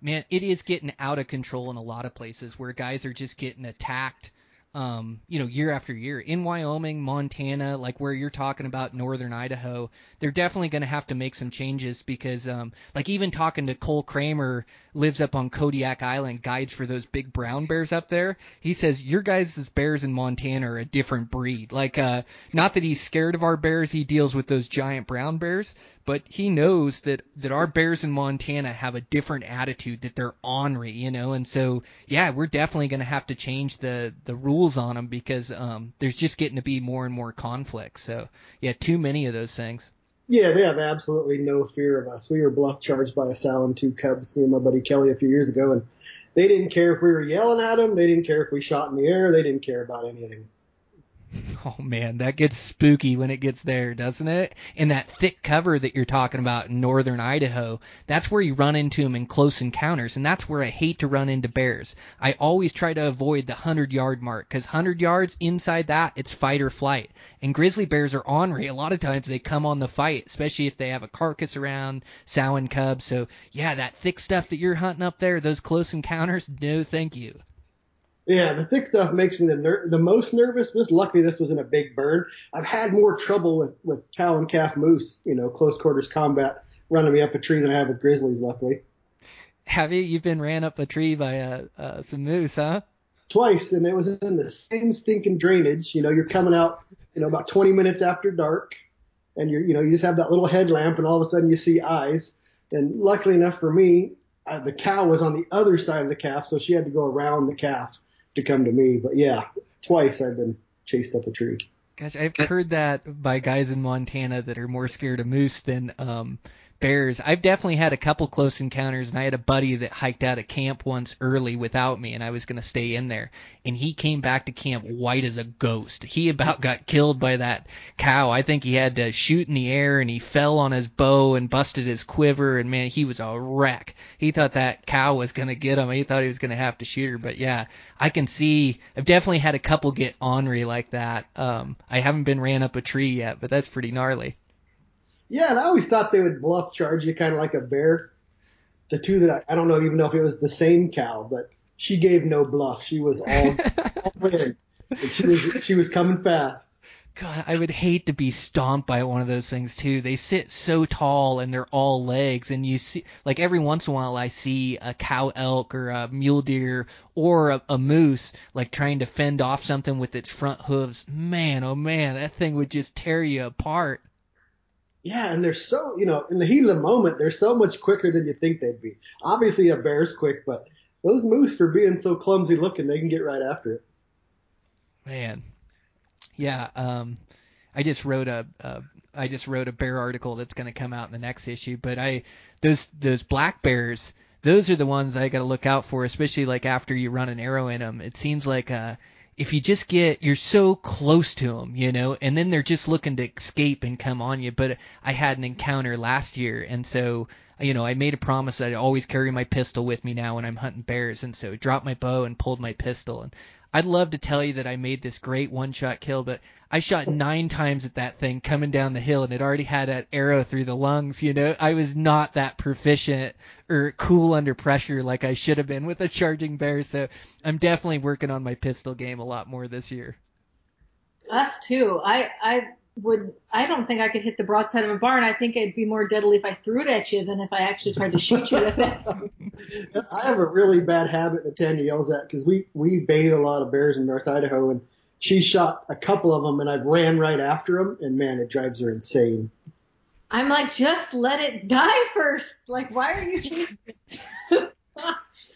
Man, it is getting out of control in a lot of places where guys are just getting attacked um, you know, year after year. In Wyoming, Montana, like where you're talking about northern Idaho, they're definitely going to have to make some changes because, um, like even talking to Cole Kramer, lives up on Kodiak Island, guides for those big brown bears up there. He says your guys' bears in Montana are a different breed. Like, uh, not that he's scared of our bears, he deals with those giant brown bears, but he knows that that our bears in Montana have a different attitude that they're ornery, you know, and so yeah, we're definitely going to have to change the the rules on them because um, there's just getting to be more and more conflict. So yeah, too many of those things. Yeah, they have absolutely no fear of us. We were bluff charged by a sow and two cubs, me and my buddy Kelly, a few years ago, and they didn't care if we were yelling at them. They didn't care if we shot in the air. They didn't care about anything. Oh man, that gets spooky when it gets there, doesn't it? And that thick cover that you're talking about in northern Idaho, that's where you run into them in close encounters, and that's where I hate to run into bears. I always try to avoid the 100 yard mark, because 100 yards inside that, it's fight or flight. And grizzly bears are ornery. A lot of times they come on the fight, especially if they have a carcass around, sow and cubs. So yeah, that thick stuff that you're hunting up there, those close encounters, no thank you. Yeah, the thick stuff makes me the ner- the most nervous. But luckily, this wasn't a big burn. I've had more trouble with with cow and calf moose, you know, close quarters combat running me up a tree than I have with grizzlies. Luckily, Have you? You've been ran up a tree by uh, uh, some moose, huh? twice, and it was in the same stinking drainage. You know, you're coming out, you know, about 20 minutes after dark, and you're, you know, you just have that little headlamp, and all of a sudden you see eyes. And luckily enough for me, uh, the cow was on the other side of the calf, so she had to go around the calf to come to me. But yeah, twice I've been chased up a tree. Gosh, I've heard that by guys in Montana that are more scared of moose than um, bears. I've definitely had a couple close encounters, and I had a buddy that hiked out of camp once early without me, and I was going to stay in there. And he came back to camp white as a ghost. He about got killed by that cow. I think he had to shoot in the air, and he fell on his bow and busted his quiver, and man, he was a wreck. He thought that cow was going to get him. He thought he was going to have to shoot her. But yeah, I can see. I've definitely had a couple get ornery like that. Um, I haven't been ran up a tree yet, but that's pretty gnarly. Yeah, and I always thought they would bluff charge you kind of like a bear. The two that I, I don't know even know if it was the same cow, but she gave no bluff. She was all, all in. And she was she was coming fast. God, I would hate to be stomped by one of those things too. They sit so tall and they're all legs, and you see, like every once in a while, I see a cow elk or a mule deer or a, a moose like trying to fend off something with its front hooves. Man, oh man, that thing would just tear you apart. Yeah, and they're so you know in the heat of the moment they're so much quicker than you think they'd be. Obviously a bear's quick, but those moose for being so clumsy looking, they can get right after it. Man, yeah. Um, I just wrote a, a I just wrote a bear article that's going to come out in the next issue. But I those those black bears, those are the ones I got to look out for, especially like after you run an arrow in them. It seems like uh, if you just get you're so close to them, you know, and then they're just looking to escape and come on you. But I had an encounter last year, and so you know I made a promise that I'd always carry my pistol with me now when I'm hunting bears, and so dropped my bow and pulled my pistol and. I'd love to tell you that I made this great one shot kill, but I shot nine times at that thing coming down the hill and it already had an arrow through the lungs, you know. I was not that proficient or cool under pressure like I should have been with a charging bear, so I'm definitely working on my pistol game a lot more this year. Us too. I I would. I don't think I could hit the broadside of a barn. I think it'd be more deadly if I threw it at you than if I actually tried to shoot you with it. I have a really bad habit that Tanya yells at because we we bait a lot of bears in North Idaho, and she shot a couple of them, and I ran right after them, and man, it drives her insane. I'm like, just let it die first. Like, why are you chasing it?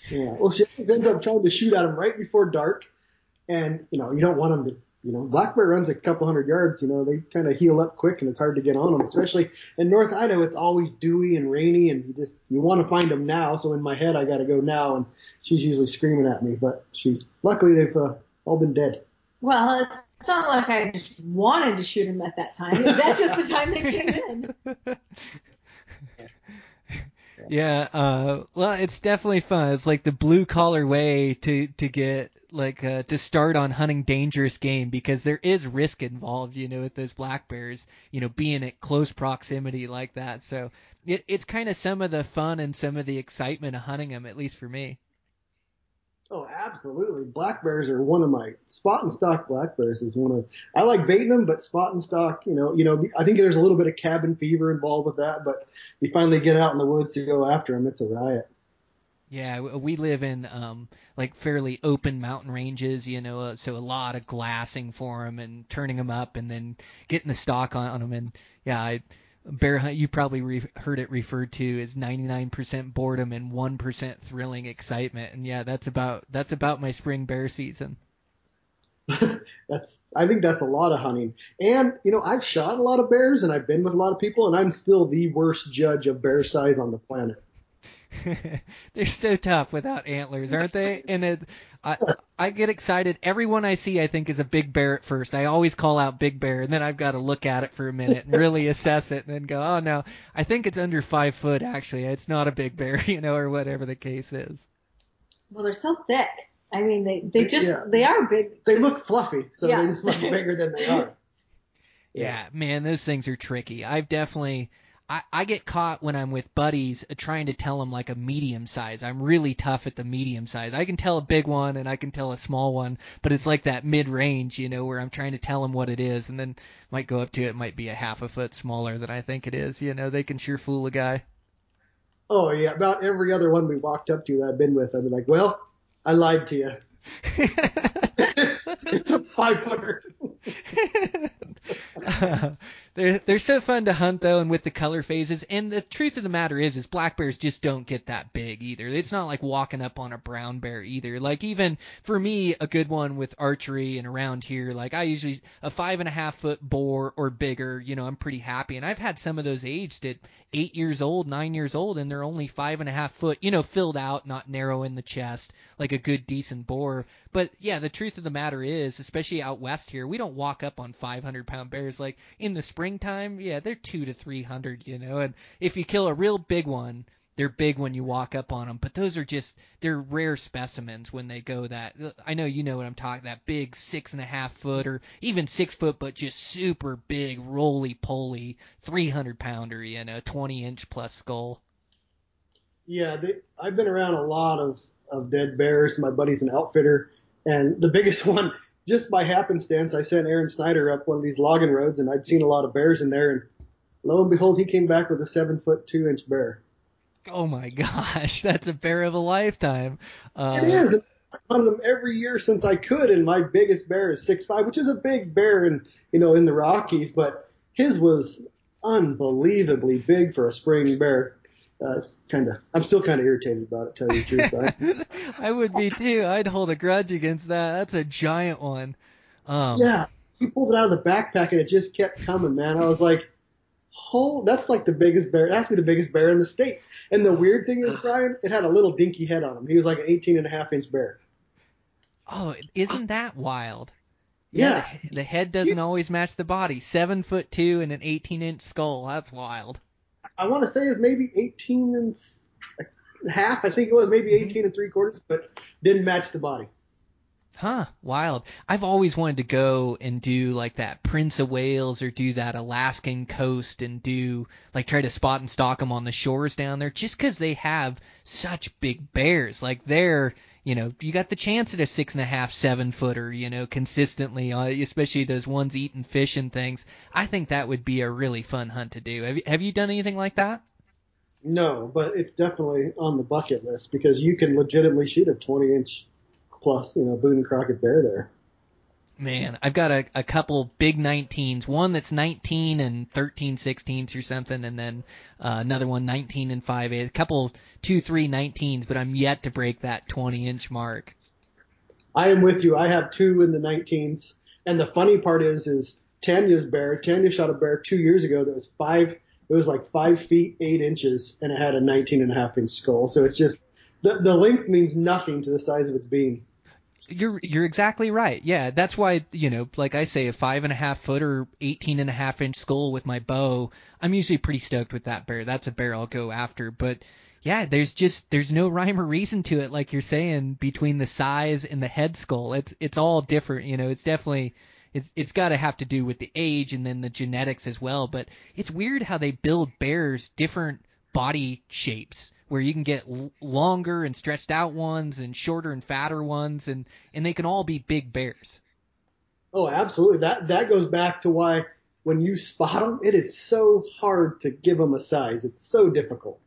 Yeah. Well, she ends up trying to shoot at them right before dark, and you know you don't want them to. You know, black bear runs a couple hundred yards. You know, they kind of heal up quick, and it's hard to get on them. Especially in North Idaho, it's always dewy and rainy, and you just you want to find them now. So in my head, I got to go now, and she's usually screaming at me. But she, luckily, they've uh, all been dead. well, it's not like I just wanted to shoot them at that time. That's just the time they came in. Yeah, uh, well, it's definitely fun. It's like the blue collar way to to get like uh, to start on hunting dangerous game because there is risk involved, you know, with those black bears, you know, being at close proximity like that. So it, it's kind of some of the fun and some of the excitement of hunting them, at least for me. Oh, absolutely. Black bears are one of my spot and stock black bears is one of I like baiting them, but spot and stock, you know, you know, I think there's a little bit of cabin fever involved with that, but you finally get out in the woods to go after them, it's a riot. Yeah, we live in um like fairly open mountain ranges, you know, uh, so a lot of glassing for them and turning them up and then getting the stock on, on them. And yeah, I, bear hunt you probably re- heard it referred to as 99% boredom and 1% thrilling excitement. And yeah, that's about that's about my spring bear season. that's I think that's a lot of hunting. And you know, I've shot a lot of bears and I've been with a lot of people and I'm still the worst judge of bear size on the planet. They're so tough without antlers, aren't they? And it, I I get excited. Everyone I see, I think, is a big bear at first. I always call out big bear, and then I've got to look at it for a minute and really assess it, and then go, oh no, I think it's under five foot. Actually, it's not a big bear, you know, or whatever the case is. Well, they're so thick. I mean, they they just Yeah. they are big. They look fluffy, so Yeah. they just look bigger than they are. Yeah, man, those things are tricky. I've definitely. I, I get caught when I'm with buddies uh, trying to tell them like a medium size. I'm really tough at the medium size. I can tell a big one and I can tell a small one, but it's like that mid range, you know, where I'm trying to tell them what it is and then might go up to it might be a half a foot smaller than I think it is. You know, they can sure fool a guy. Oh yeah, about every other one we walked up to that I've been with, I've been like, well, I lied to you. it's, it's a five footer. they're they're so fun to hunt though, and with the color phases. And the truth of the matter is, is black bears just don't get that big either. It's not like walking up on a brown bear either. Like even for me, a good one with archery and around here, like I usually a five and a half foot boar or bigger. You know, I'm pretty happy. And I've had some of those aged at eight years old, nine years old, and they're only five and a half foot. You know, filled out, not narrow in the chest, like a good decent boar. But yeah, the truth of the matter is, especially out west here, we don't walk up on 500 pound bears. Like in the springtime, yeah, they're two to 300, you know. And if you kill a real big one, they're big when you walk up on them. But those are just they're rare specimens when they go that. I know you know what I'm talking. That big six and a half foot or even six foot, but just super big, roly poly, 300 pounder, you know, 20 inch plus skull. Yeah, they, I've been around a lot of, of dead bears. My buddy's an outfitter, and the biggest one, just by happenstance, I sent Aaron Snyder up one of these logging roads, and I'd seen a lot of bears in there, and lo and behold, he came back with a seven foot two inch bear. Oh my gosh, that's a bear of a lifetime. Uh, It is. and I've hunted them every year since I could, and my biggest bear is six five, which is a big bear in you know in the Rockies, but his was unbelievably big for a spring bear. Uh, it's kind of, I'm still kind of irritated about it, tell you the truth. I, I would be too. I'd hold a grudge against that. That's a giant one. Um, yeah, he pulled it out of the backpack and it just kept coming, man. I was like, oh, that's like the biggest bear. That's be the biggest bear in the state. And the weird thing is, Brian, it had a little dinky head on him. He was like an 18 and a half inch bear. Oh, isn't that wild? Yeah. the, the head doesn't always match the body. Seven foot two and an 18 inch skull. That's wild. I want to say it's maybe 18 and half. I think it was maybe mm-hmm. 18 and three quarters, but didn't match the body. Huh, wild. I've always wanted to go and do like that Prince of Wales or do that Alaskan coast and do like try to spot and stalk them on the shores down there just 'cause they have such big bears. Like they're, you know, you got the chance at a six and a half, seven footer, you know, consistently, uh, especially those ones eating fish and things. I think that would be a really fun hunt to do. Have you, have you done anything like that? No, but it's definitely on the bucket list because you can legitimately shoot a 20 inch plus, you know, Boone and Crockett bear there. Man, I've got a, a couple big 19s. One that's 19 and 13 16ths or something, and then uh, another one 19 and 5 8. A couple two, three 19s, but I'm yet to break that 20 inch mark. I am with you. I have two in the 19s. And the funny part is, is Tanya's bear, Tanya shot a bear two years ago that was five, it was like five feet, eight inches, and it had a 19 and a half inch skull. So it's just, the, the length means nothing to the size of its beam. You're you're exactly right. Yeah, that's why you know, like I say, a five and a half foot or 18 and a half inch skull with my bow. I'm usually pretty stoked with that bear. That's a bear I'll go after. But yeah, there's just there's no rhyme or reason to it, like you're saying, between the size and the head skull. It's it's all different. You know, it's definitely it's it's got to have to do with the age and then the genetics as well. But it's weird how they build bears different body shapes where you can get l- longer and stretched out ones and shorter and fatter ones and and they can all be big bears. Oh, absolutely. That, that goes back to why when you spot them, it is so hard to give them a size. It's so difficult.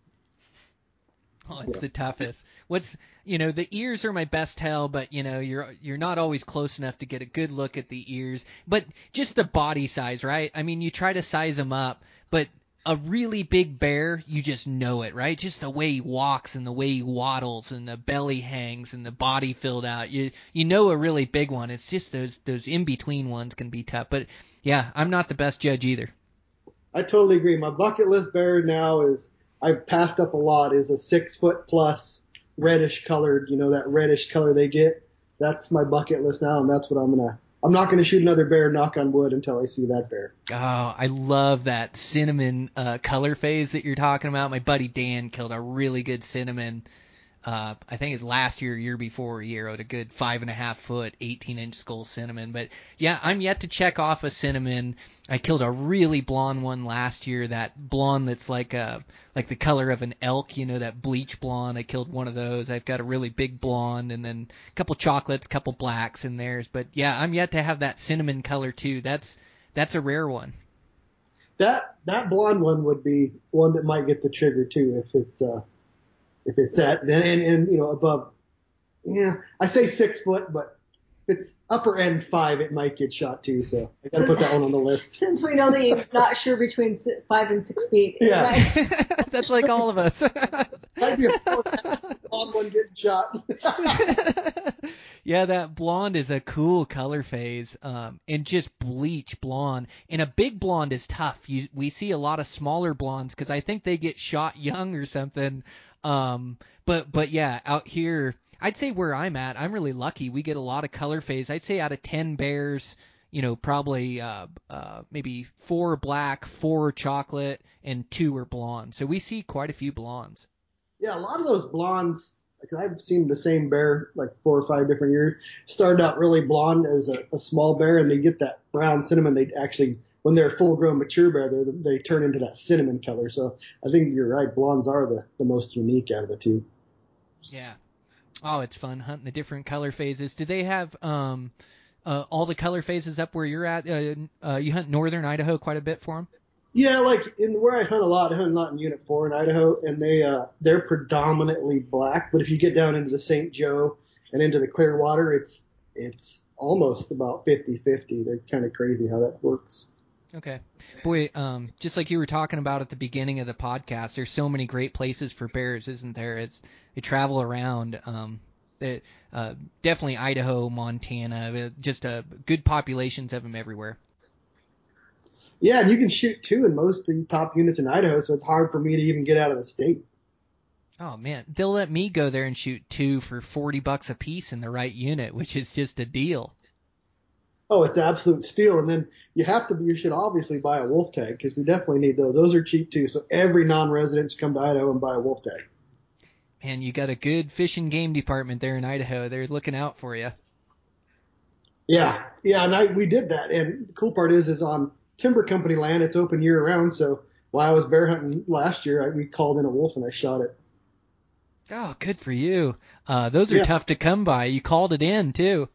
Oh, it's the toughest. What's you know the ears are my best tell, but you know you're you're not always close enough to get a good look at the ears. But just the body size, right? I mean, you try to size them up, but a really big bear, you just know it, right? Just the way he walks and the way he waddles and the belly hangs and the body filled out. You you know a really big one. It's just those those in between ones can be tough. But yeah, I'm not the best judge either. I totally agree. My bucket list bear now is I've passed up a lot is a six foot plus reddish colored, you know, that reddish color they get. That's my bucket list now, and that's what I'm gonna. I'm not gonna shoot another bear, knock on wood, until I see that bear. Oh, I love that cinnamon uh, color phase that you're talking about. My buddy Dan killed a really good cinnamon. Uh, I think it's last year, year before, he arrowed a good five and a half foot, 18 inch skull cinnamon. But yeah, I'm yet to check off a cinnamon. I killed a really blonde one last year. That blonde that's like a like the color of an elk, you know, that bleach blonde. I killed one of those. I've got a really big blonde, and then a couple chocolates, a couple blacks in theirs. But yeah, I'm yet to have that cinnamon color too. That's that's a rare one. That that blonde one would be one that might get the trigger too if it's uh if it's that then and, and you know above. Yeah, I say six foot, but if it's upper end five, it might get shot too. So I gotta put that one on the list. Since we know that you're not sure between five and six feet. Yeah. right? that's like all of us. Might be a blonde one getting shot. yeah, that blonde is a cool color phase, um, and just bleach blonde. And a big blonde is tough. You, we see a lot of smaller blondes because I think they get shot young or something. Um, but but yeah, out here, I'd say where I'm at, I'm really lucky. We get a lot of color phase. I'd say out of ten bears, you know, probably uh, uh, maybe four black, four chocolate, and two are blonde. So we see quite a few blondes. Yeah, a lot of those blondes, because I've seen the same bear like four or five different years, started out really blonde as a, a small bear, and they get that brown cinnamon. They actually, when they're full-grown mature bear, they they turn into that cinnamon color. So I think you're right. Blondes are the the most unique out of the two. Yeah. Oh, it's fun hunting the different color phases. Do they have um uh, all the color phases up where you're at? Uh, uh, you hunt northern Idaho quite a bit for them. Yeah, like in where I hunt a lot, I hunt a lot in Unit Four in Idaho, and they uh they're predominantly black. But if you get down into the St. Joe and into the Clearwater, it's it's almost about 50-50. They're kind of crazy how that works. Okay. Boy, um, just like you were talking about at the beginning of the podcast, there's so many great places for bears, isn't there? It's they travel around. Um, it, uh, definitely Idaho, Montana, uh, just uh, good populations of them everywhere. Yeah, and you can shoot two in most of the top units in Idaho, so it's hard for me to even get out of the state. Oh man, they'll let me go there and shoot two for forty bucks a piece in the right unit, which is just a deal. Oh, it's absolute steal. And then you have to, you should obviously buy a wolf tag because we definitely need those. Those are cheap too. So every non-resident should come to Idaho and buy a wolf tag. Man, you got a good fish and game department there in Idaho. They're looking out for you. Yeah, yeah, and I we did that. And the cool part is, is on timber company land, it's open year round. So while I was bear hunting last year, I, we called in a wolf and I shot it. Oh, good for you. Uh, those are Yeah. tough to come by. You called it in too.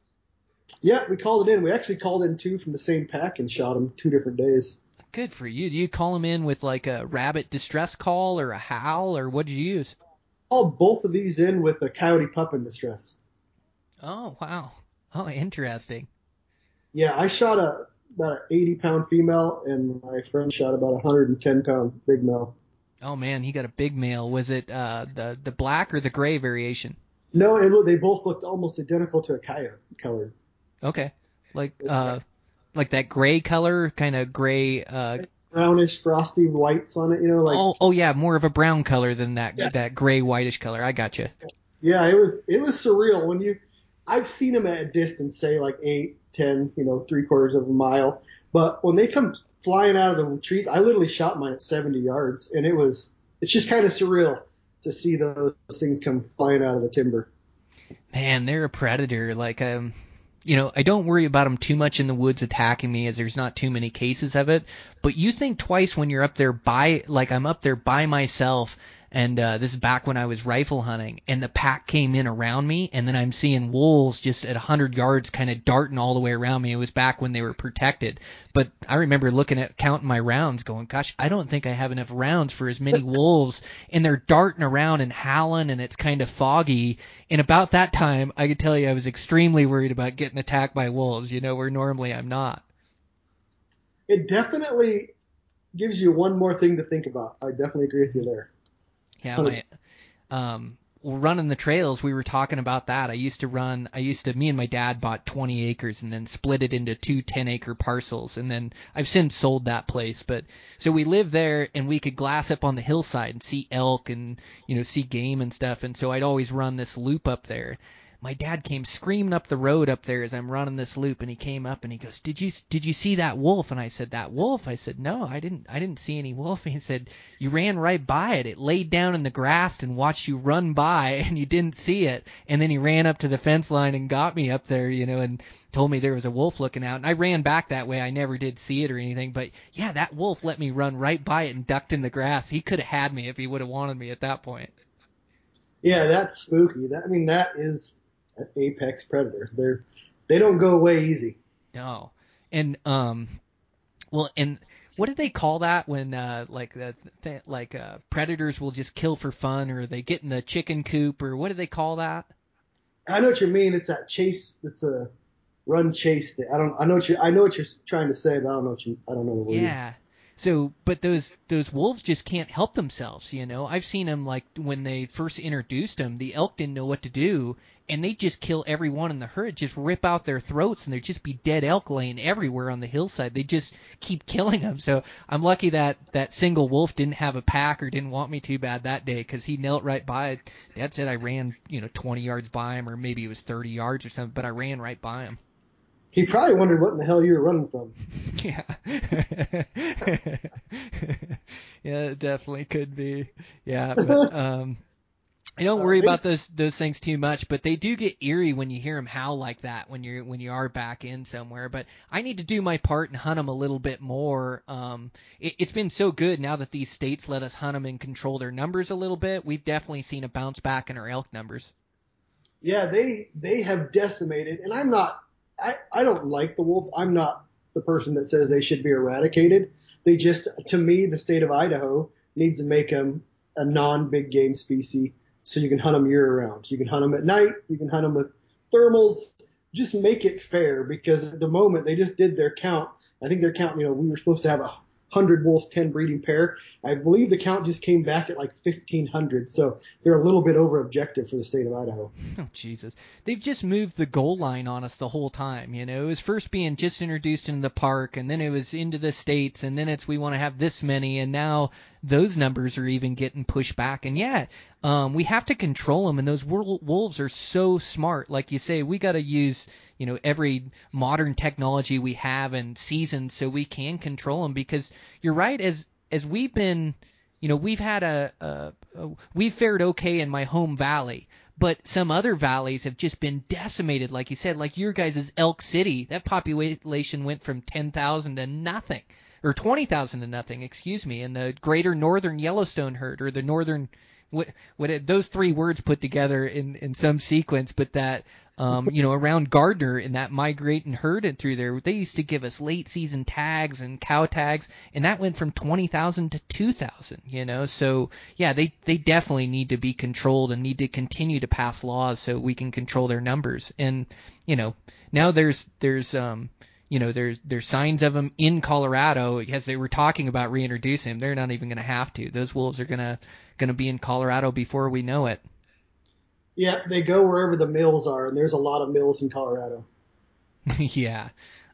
Yeah, we called it in. We actually called in two from the same pack and shot them two different days. Good for you. Do you call them in with like a rabbit distress call or a howl or what did you use? Called both of these in with a coyote pup in distress. Oh wow. Oh, interesting. Yeah, I shot a about an 80 pound female, and my friend shot about a 110 pound big male. Oh man, he got a big male. Was it uh, the the black or the gray variation? No, it they both looked almost identical to a coyote color. Okay, like uh, like that gray color, kind of gray. Uh, Brownish, frosty whites on it, you know, like oh oh yeah, more of a brown color than that Yeah. that gray whitish color. I got you. yeah, it was it was surreal when you. I've seen them at a distance, say like eight, ten, you know, three quarters of a mile, but when they come flying out of the trees, I literally shot mine at 70 yards, and it was it's just kind of surreal to see those things come flying out of the timber. Man, they're a predator. Like um, you know, I don't worry about them too much in the woods attacking me, as there's not too many cases of it. But you think twice when you're up there by, like I'm up there by myself, and uh, this is back when I was rifle hunting, and the pack came in around me, and then I'm seeing wolves just at 100 yards, kind of darting all the way around me. It was back when they were protected. But I remember looking at counting my rounds, going, "Gosh, I don't think I have enough rounds for as many wolves." And they're darting around and howling, and it's kind of foggy. And about that time, I could tell you I was extremely worried about getting attacked by wolves. You know, where normally I'm not. It definitely gives you one more thing to think about. I definitely agree with you there. Yeah, my um running the trails, we were talking about that. I used to run, I used to, me and my dad bought 20 acres and then split it into two 10 acre parcels. And then I've since sold that place. But so we lived there and we could glass up on the hillside and see elk and, you know, see game and stuff. And so I'd always run this loop up there my dad came screaming up the road up there as I'm running this loop and he came up and he goes, "Did you did you see that wolf?" And I said, "That wolf?" I said, "No, I didn't I didn't see any wolf." And he said, "You ran right by it. It laid down in the grass and watched you run by and you didn't see it." And then he ran up to the fence line and got me up there, you know, and told me there was a wolf looking out. And I ran back that way. I never did see it or anything, but yeah, that wolf let me run right by it and ducked in the grass. He could have had me if he would have wanted me at that point. Yeah, that's spooky. That I mean, that is apex predator. They're they don't go away easy. No. And um well and what do they call that when uh like the th- like uh predators will just kill for fun or they get in the chicken coop or what do they call that? I know what you mean. It's that chase. It's a run chase thing. I don't. I know what you. I know what you're trying to say, but I don't know what you. I don't know the word. Yeah. So, but those those wolves just can't help themselves, you know. I've seen them like when they first introduced them, the elk didn't know what to do, and they just kill everyone in the herd, just rip out their throats, and there'd just be dead elk laying everywhere on the hillside. They just keep killing them. So I'm lucky that that single wolf didn't have a pack or didn't want me too bad that day because he knelt right by. it. Dad said I ran, you know, 20 yards by him, or maybe it was 30 yards or something, but I ran right by him. He probably wondered what in the hell you were running from. Yeah. yeah, it definitely could be. Yeah, but um I don't worry about those those things too much, but they do get eerie when you hear them howl like that when you're when you are back in somewhere. But I need to do my part and hunt them a little bit more. Um, it, it's been so good now that these states let us hunt them and control their numbers a little bit. We've definitely seen a bounce back in our elk numbers. Yeah, they they have decimated, and I'm not. I I don't like the wolf. I'm not the person that says they should be eradicated. They just, to me, the state of Idaho needs to make them a non-big game species so you can hunt them year round. You can hunt them at night. You can hunt them with thermals. Just make it fair because at the moment they just did their count. I think their count, you know, we were supposed to have a hundred wolves, ten breeding pair. I believe the count just came back at like fifteen hundred, so they're a little bit over objective for the state of Idaho. Oh Jesus, they've just moved the goal line on us the whole time. You know, it was first being just introduced into the park, and then it was into the states, and then it's we want to have this many, and now those numbers are even getting pushed back. And yeah, um, we have to control them, and those wolves are so smart. Like you say, we got to use you know every modern technology we have and seasons so we can control them because you're right as as we've been you know we've had a, a, a we've fared okay in my home valley but some other valleys have just been decimated like you said like your guys' elk city that population went from 10,000 to nothing or 20,000 to nothing excuse me and the greater northern yellowstone herd or the northern what, what those three words put together in in some sequence but that um, you know, around Gardiner and that migrate and herd it through there, they used to give us late season tags and cow tags, and that went from 20,000 to 2,000, you know, so yeah, they, they definitely need to be controlled and need to continue to pass laws so we can control their numbers. And, you know, now there's, there's, um, you know, there's there's signs of them in Colorado. As they were talking about reintroducing them, they're not even going to have to. Those wolves are gonna gonna be in Colorado before we know it. Yeah, they go wherever the mills are, and there's a lot of mills in Colorado. yeah,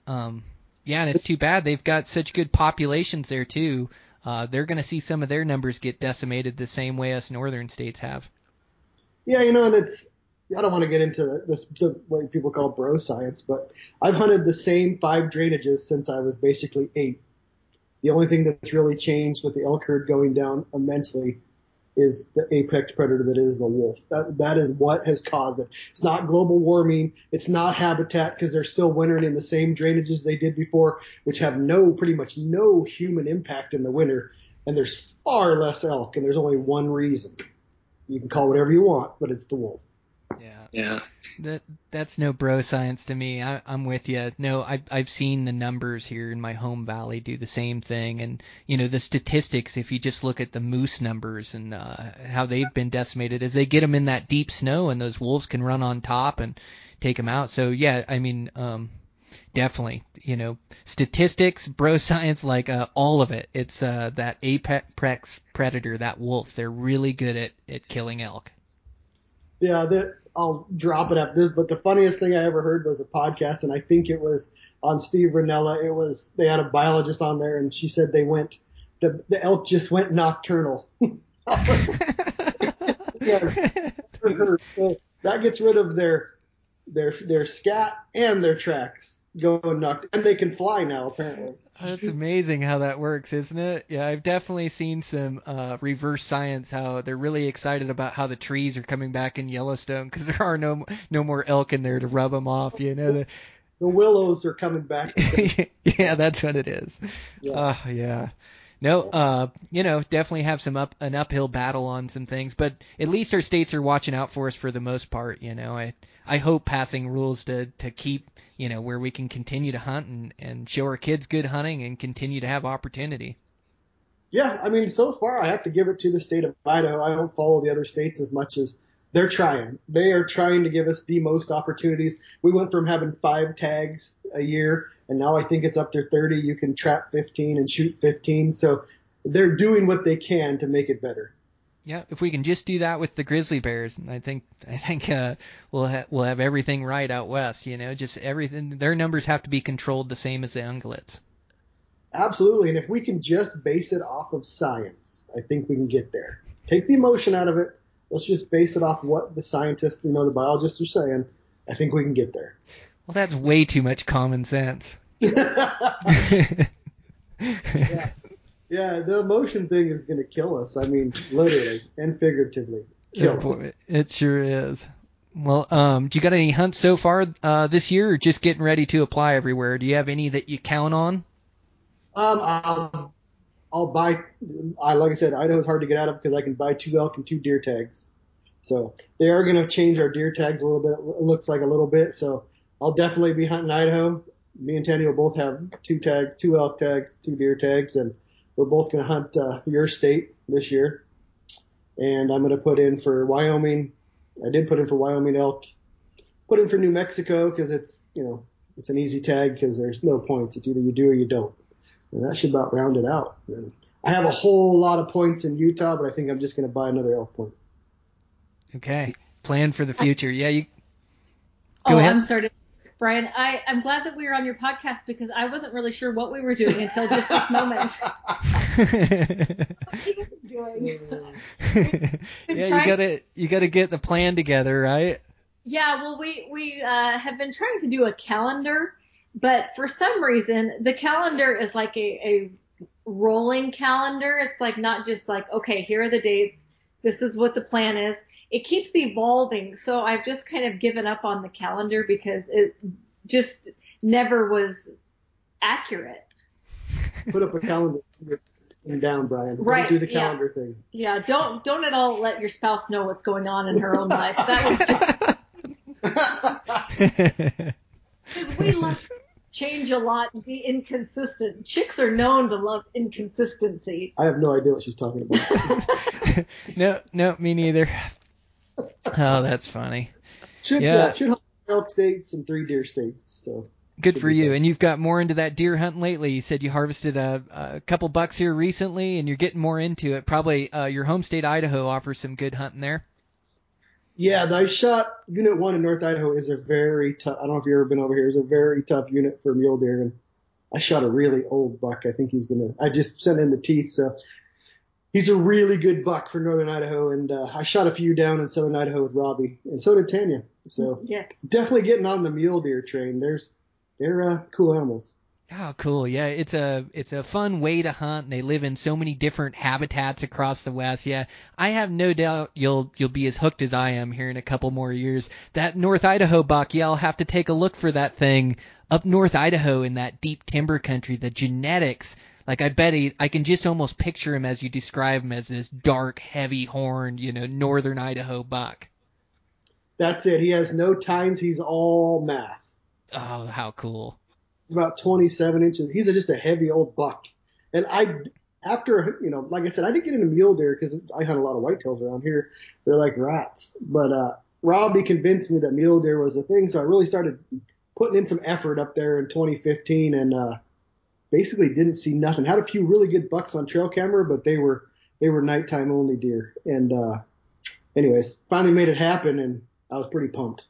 um, yeah, and it's too bad they've got such good populations there too. Uh, they're going to see some of their numbers get decimated the same way us northern states have. Yeah, you know, and it's I don't want to get into this the what people call bro science, but I've hunted the same five drainages since I was basically eight. The only thing that's really changed with the elk herd going down immensely is the apex predator that is the wolf. That, that is what has caused it. It's not global warming. It's not habitat because they're still wintering in the same drainages they did before, which have no, pretty much no human impact in the winter. And there's far less elk and there's only one reason. You can call whatever you want, but it's the wolf. Yeah. Yeah. That that's no bro science to me. I, I'm with you. No, I've I've seen the numbers here in my home valley do the same thing, and you know the statistics. If you just look at the moose numbers and uh, how they've been decimated, as they get them in that deep snow, and those wolves can run on top and take them out. So yeah, I mean, um, definitely, you know, statistics, bro science, like uh, all of it. It's uh, that apex predator, that wolf. They're really good at at killing elk. Yeah, that I'll drop it at this, but the funniest thing I ever heard was a podcast, and I think it was on Steve Rinella. It was they had a biologist on there, and she said they went the the elk just went nocturnal. yeah, so that gets rid of their their their scat and their tracks going knocked, and they can fly now apparently. That's amazing how that works, isn't it? Yeah, I've definitely seen some uh, reverse science how they're really excited about how the trees are coming back in Yellowstone because there are no no more elk in there to rub them off. You know, the, the willows are coming back. yeah, that's what it is. Yeah. Uh, yeah. No, uh, you know, definitely have some up an uphill battle on some things, but at least our states are watching out for us for the most part. You know, I I hope passing rules to to keep you know where we can continue to hunt and and show our kids good hunting and continue to have opportunity. Yeah, I mean, so far I have to give it to the state of Idaho. I don't follow the other states as much as they're trying. They are trying to give us the most opportunities. We went from having five tags a year, and now I think it's up to 30. You can trap 15 and shoot 15. So they're doing what they can to make it better. Yeah, if we can just do that with the grizzly bears, I think I think uh, we'll ha- we'll have everything right out west. You know, just everything. Their numbers have to be controlled the same as the ungulates. Absolutely, and if we can just base it off of science, I think we can get there. Take the emotion out of it. Let's just base it off what the scientists, you know, the biologists are saying. I think we can get there. Well, that's way too much common sense. yeah. Yeah, the emotion thing is going to kill us. I mean, literally and figuratively. Kill boy, it sure is. Well, um, do you got any hunts so far uh, this year, or just getting ready to apply everywhere? Do you have any that you count on? Um, I'll, I'll buy. I like I said, Idaho's hard to get out of because I can buy two elk and two deer tags. So they are going to change our deer tags a little bit. It looks like a little bit. So I'll definitely be hunting Idaho. Me and Tanya will both have two tags, two elk tags, two deer tags, and we're both going to hunt uh, your state this year, and I'm going to put in for Wyoming. I did put in for Wyoming elk. Put in for New Mexico because it's you know it's an easy tag because there's no points. It's either you do or you don't, and that should about round it out. And I have a whole lot of points in Utah, but I think I'm just going to buy another elk point. Okay, plan for the future. Yeah, you. Go oh, ahead. I'm sorry. Brian, I, I'm glad that we were on your podcast because I wasn't really sure what we were doing until just this moment. doing? yeah, you gotta you gotta get the plan together, right? Yeah, well, we we uh, have been trying to do a calendar, but for some reason the calendar is like a, a rolling calendar. It's like not just like okay, here are the dates. This is what the plan is it keeps evolving. So I've just kind of given up on the calendar because it just never was accurate. Put up a calendar and down, Brian. Right. Don't do the calendar yeah. thing. Yeah. Don't don't at all let your spouse know what's going on in her own life. That would just. Because we love change a lot and be inconsistent. Chicks are known to love inconsistency. I have no idea what she's talking about. no, no, me neither. Oh, that's funny. Should yeah, yeah should hunt elk states and three deer states. So good for you. And you've got more into that deer hunting lately. You said you harvested a, a couple bucks here recently, and you're getting more into it. Probably uh, your home state Idaho offers some good hunting there. Yeah, I shot Unit One in North Idaho is a very tough. I don't know if you've ever been over here. It's a very tough unit for mule deer, and I shot a really old buck. I think he's gonna. I just sent in the teeth, so he's a really good buck for northern Idaho, and uh, I shot a few down in southern Idaho with Robby, and so did Tanya. So yeah. definitely getting on the mule deer train. There's they're uh, cool animals. Oh, cool. Yeah, it's a it's a fun way to hunt. And they live in so many different habitats across the West. Yeah, I have no doubt you'll you'll be as hooked as I am here in a couple more years. That North Idaho buck, yeah, I'll have to take a look for that thing up North Idaho in that deep timber country. The genetics like I bet he, I can just almost picture him as you describe him as this dark, heavy horned, you know, northern Idaho buck. That's it. He has no tines. He's all mass. Oh, how cool! He's about 27 inches. He's a, just a heavy old buck. And I, after you know, like I said, I didn't get into mule deer because I hunt a lot of whitetails around here. They're like rats. But uh, Robby convinced me that mule deer was the thing, so I really started putting in some effort up there in 2015, and uh, basically didn't see nothing. Had a few really good bucks on trail camera, but they were they were nighttime only deer. And uh, anyways, finally made it happen, and I was pretty pumped.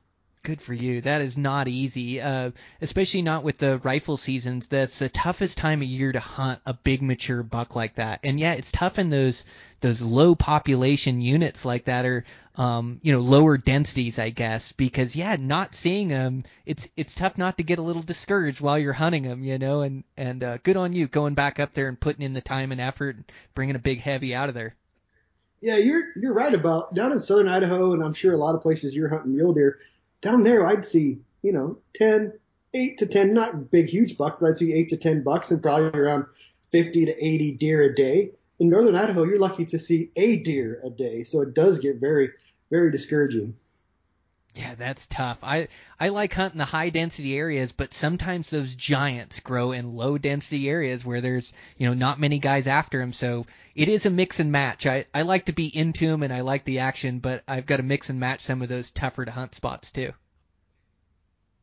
Good for you. That is not easy, uh, especially not with the rifle seasons. That's the toughest time of year to hunt a big mature buck like that. And yeah, it's tough in those those low population units like that or um, you know lower densities, I guess, because yeah, not seeing them, it's it's tough not to get a little discouraged while you're hunting them, you know. And and uh, good on you going back up there and putting in the time and effort, and bringing a big heavy out of there. Yeah, you're you're right about down in southern Idaho, and I'm sure a lot of places you're hunting mule deer down there I'd see, you know, 10, 8 to 10, not big, huge bucks, but I'd see 8 to 10 bucks and probably around 50 to 80 deer a day. In northern Idaho, you're lucky to see a deer a day. So it does get very, very discouraging. Yeah, that's tough. I I like hunting the high density areas, but sometimes those giants grow in low density areas where there's you know not many guys after them. So it is a mix and match. I I like to be into them and I like the action, but I've got to mix and match some of those tougher to hunt spots too.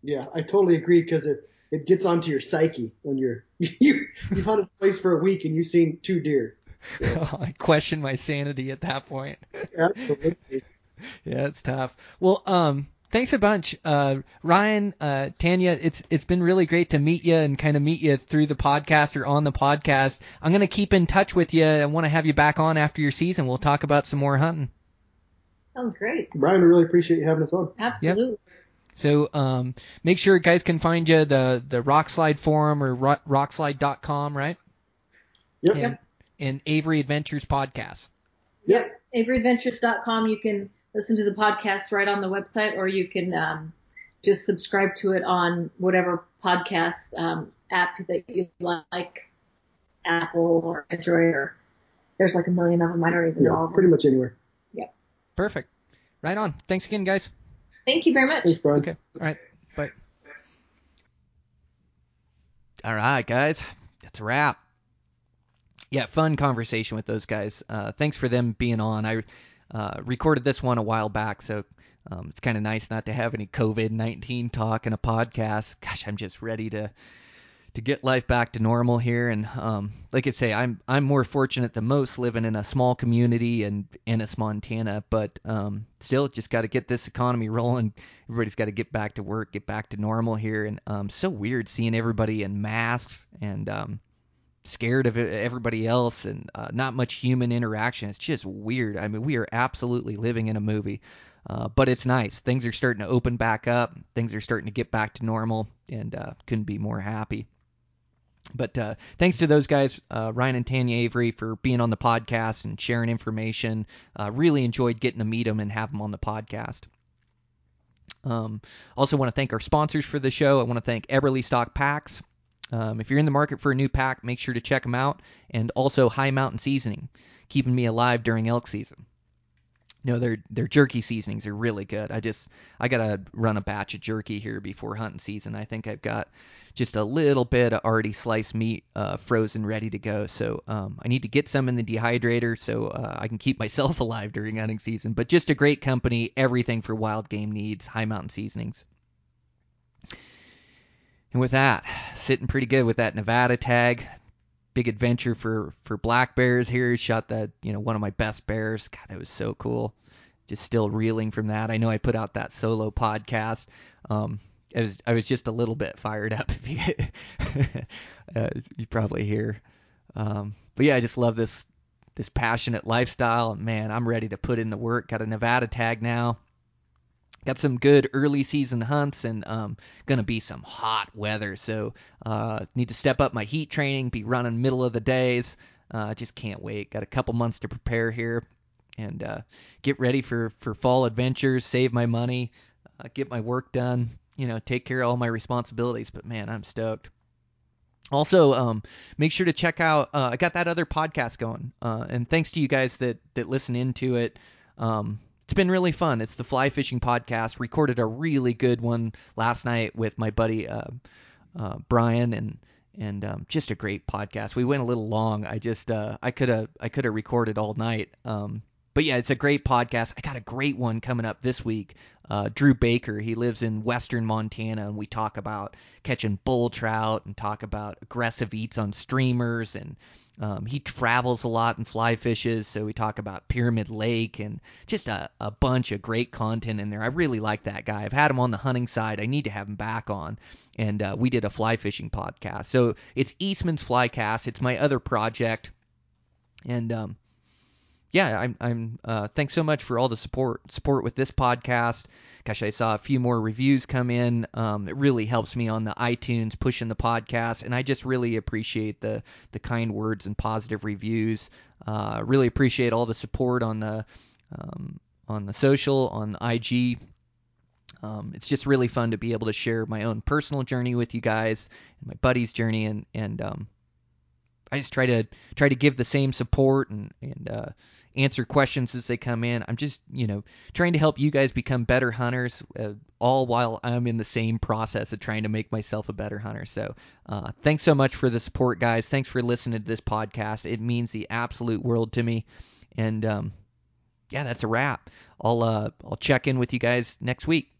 Yeah, I totally agree because it it gets onto your psyche when you're you you've hunted a place for a week and you've seen two deer. So. I question my sanity at that point. Absolutely. yeah, it's tough. Well, um, thanks a bunch, uh, Ryan, uh, Tanya. It's it's been really great to meet you and kind of meet you through the podcast or on the podcast. I'm gonna keep in touch with you. I want to have you back on after your season. We'll talk about some more hunting. Sounds great. Brian, we really appreciate you having us on. Absolutely. Yep. So um, make sure guys can find you the the Rokslide forum or rokslide.com, right? Yep. And, and Avery Adventures podcast. Yep. AveryAdventures.com. You can listen to the podcast right on the website, or you can um, just subscribe to it on whatever podcast um, app that you like, Apple or Android, or there's like a million of them. I don't even yeah, know. Pretty much anywhere. Yep. Perfect. Right on. Thanks again, guys. Thank you very much. Thanks, Brian. Okay. All right. Bye. All right, guys. That's a wrap. Yeah, fun conversation with those guys. Uh, thanks for them being on. I uh, recorded this one a while back, so um, it's kind of nice not to have any COVID nineteen talk in a podcast. Gosh, I'm just ready to to get life back to normal here. And um, like I say, I'm I'm more fortunate than most living in a small community in Ennis, Montana. But um, still, just got to get this economy rolling. Everybody's got to get back to work, get back to normal here. And um, so weird seeing everybody in masks and um, scared of everybody else and uh, not much human interaction. It's just weird. I mean, we are absolutely living in a movie. Uh, but it's nice. Things are starting to open back up. Things are starting to get back to normal, and uh, couldn't be more happy. But uh, thanks to those guys, uh, Ryan and Tanya Avery, for being on the podcast and sharing information. Uh, really enjoyed getting to meet them and have them on the podcast. Um, also, want to thank our sponsors for the show. I want to thank Eberlestock Packs. Um, if you're in the market for a new pack, make sure to check them out. And also High Mountain Seasoning, keeping me alive during elk season. No, their their jerky seasonings are really good. I just I gotta run a batch of jerky here before hunting season. I think I've got just a little bit of already sliced meat uh, frozen ready to go. So um, I need to get some in the dehydrator so uh, I can keep myself alive during hunting season. But just a great company, everything for wild game needs. High Mountain Seasonings. And with that, sitting pretty good with that Nevada tag. Big adventure for for black bears here. Shot that you know one of my best bears. God, that was so cool. Just still reeling from that. I know I put out that solo podcast. Um, I was I was just a little bit fired up. If you, uh, you probably hear. Um, but yeah, I just love this this passionate lifestyle. Man, I'm ready to put in the work. Got a Nevada tag now got some good early season hunts and um, gonna be some hot weather. So uh, need to step up my heat training be running middle of the days. Uh, just can't wait. Got a couple months to prepare here and uh, get ready for for fall adventures save my money uh, get my work done you know take care of all my responsibilities. But man i'm stoked. Also um, make sure to check out uh, i got that other podcast going uh, and thanks to you guys that that listen into it. Um, it's been really fun. It's the Fly Fishing Podcast. Recorded a really good one last night with my buddy uh, uh, Brian, and and um, just a great podcast. We went a little long. I just uh, I could have I could have recorded all night. Um, but yeah, it's a great podcast. I got a great one coming up this week. Uh, Drew Baker, he lives in western Montana, and we talk about catching bull trout and talk about aggressive eats on streamers and Um, he travels a lot and fly fishes, so we talk about Pyramid Lake and just a, a bunch of great content in there. I really like that guy. I've had him on the hunting side. I need to have him back on. And uh, we did a fly fishing podcast. So it's Eastman's Flycast. It's my other project. And um, yeah, I'm. I'm. Uh, thanks so much for all the support support with this podcast. Gosh, I saw a few more reviews come in. Um, it really helps me on the iTunes pushing the podcast, and I just really appreciate the the kind words and positive reviews. Uh, really appreciate all the support on the um, on the social on IG. Um, it's just really fun to be able to share my own personal journey with you guys and my buddy's journey, and and um, I just try to try to give the same support and and uh, answer questions as they come in. I'm just, you know, trying to help you guys become better hunters, uh, all while I'm in the same process of trying to make myself a better hunter. So, uh, thanks so much for the support, guys. Thanks for listening to this podcast. It means the absolute world to me. And um, yeah, that's a wrap. I'll uh, I'll check in with you guys next week.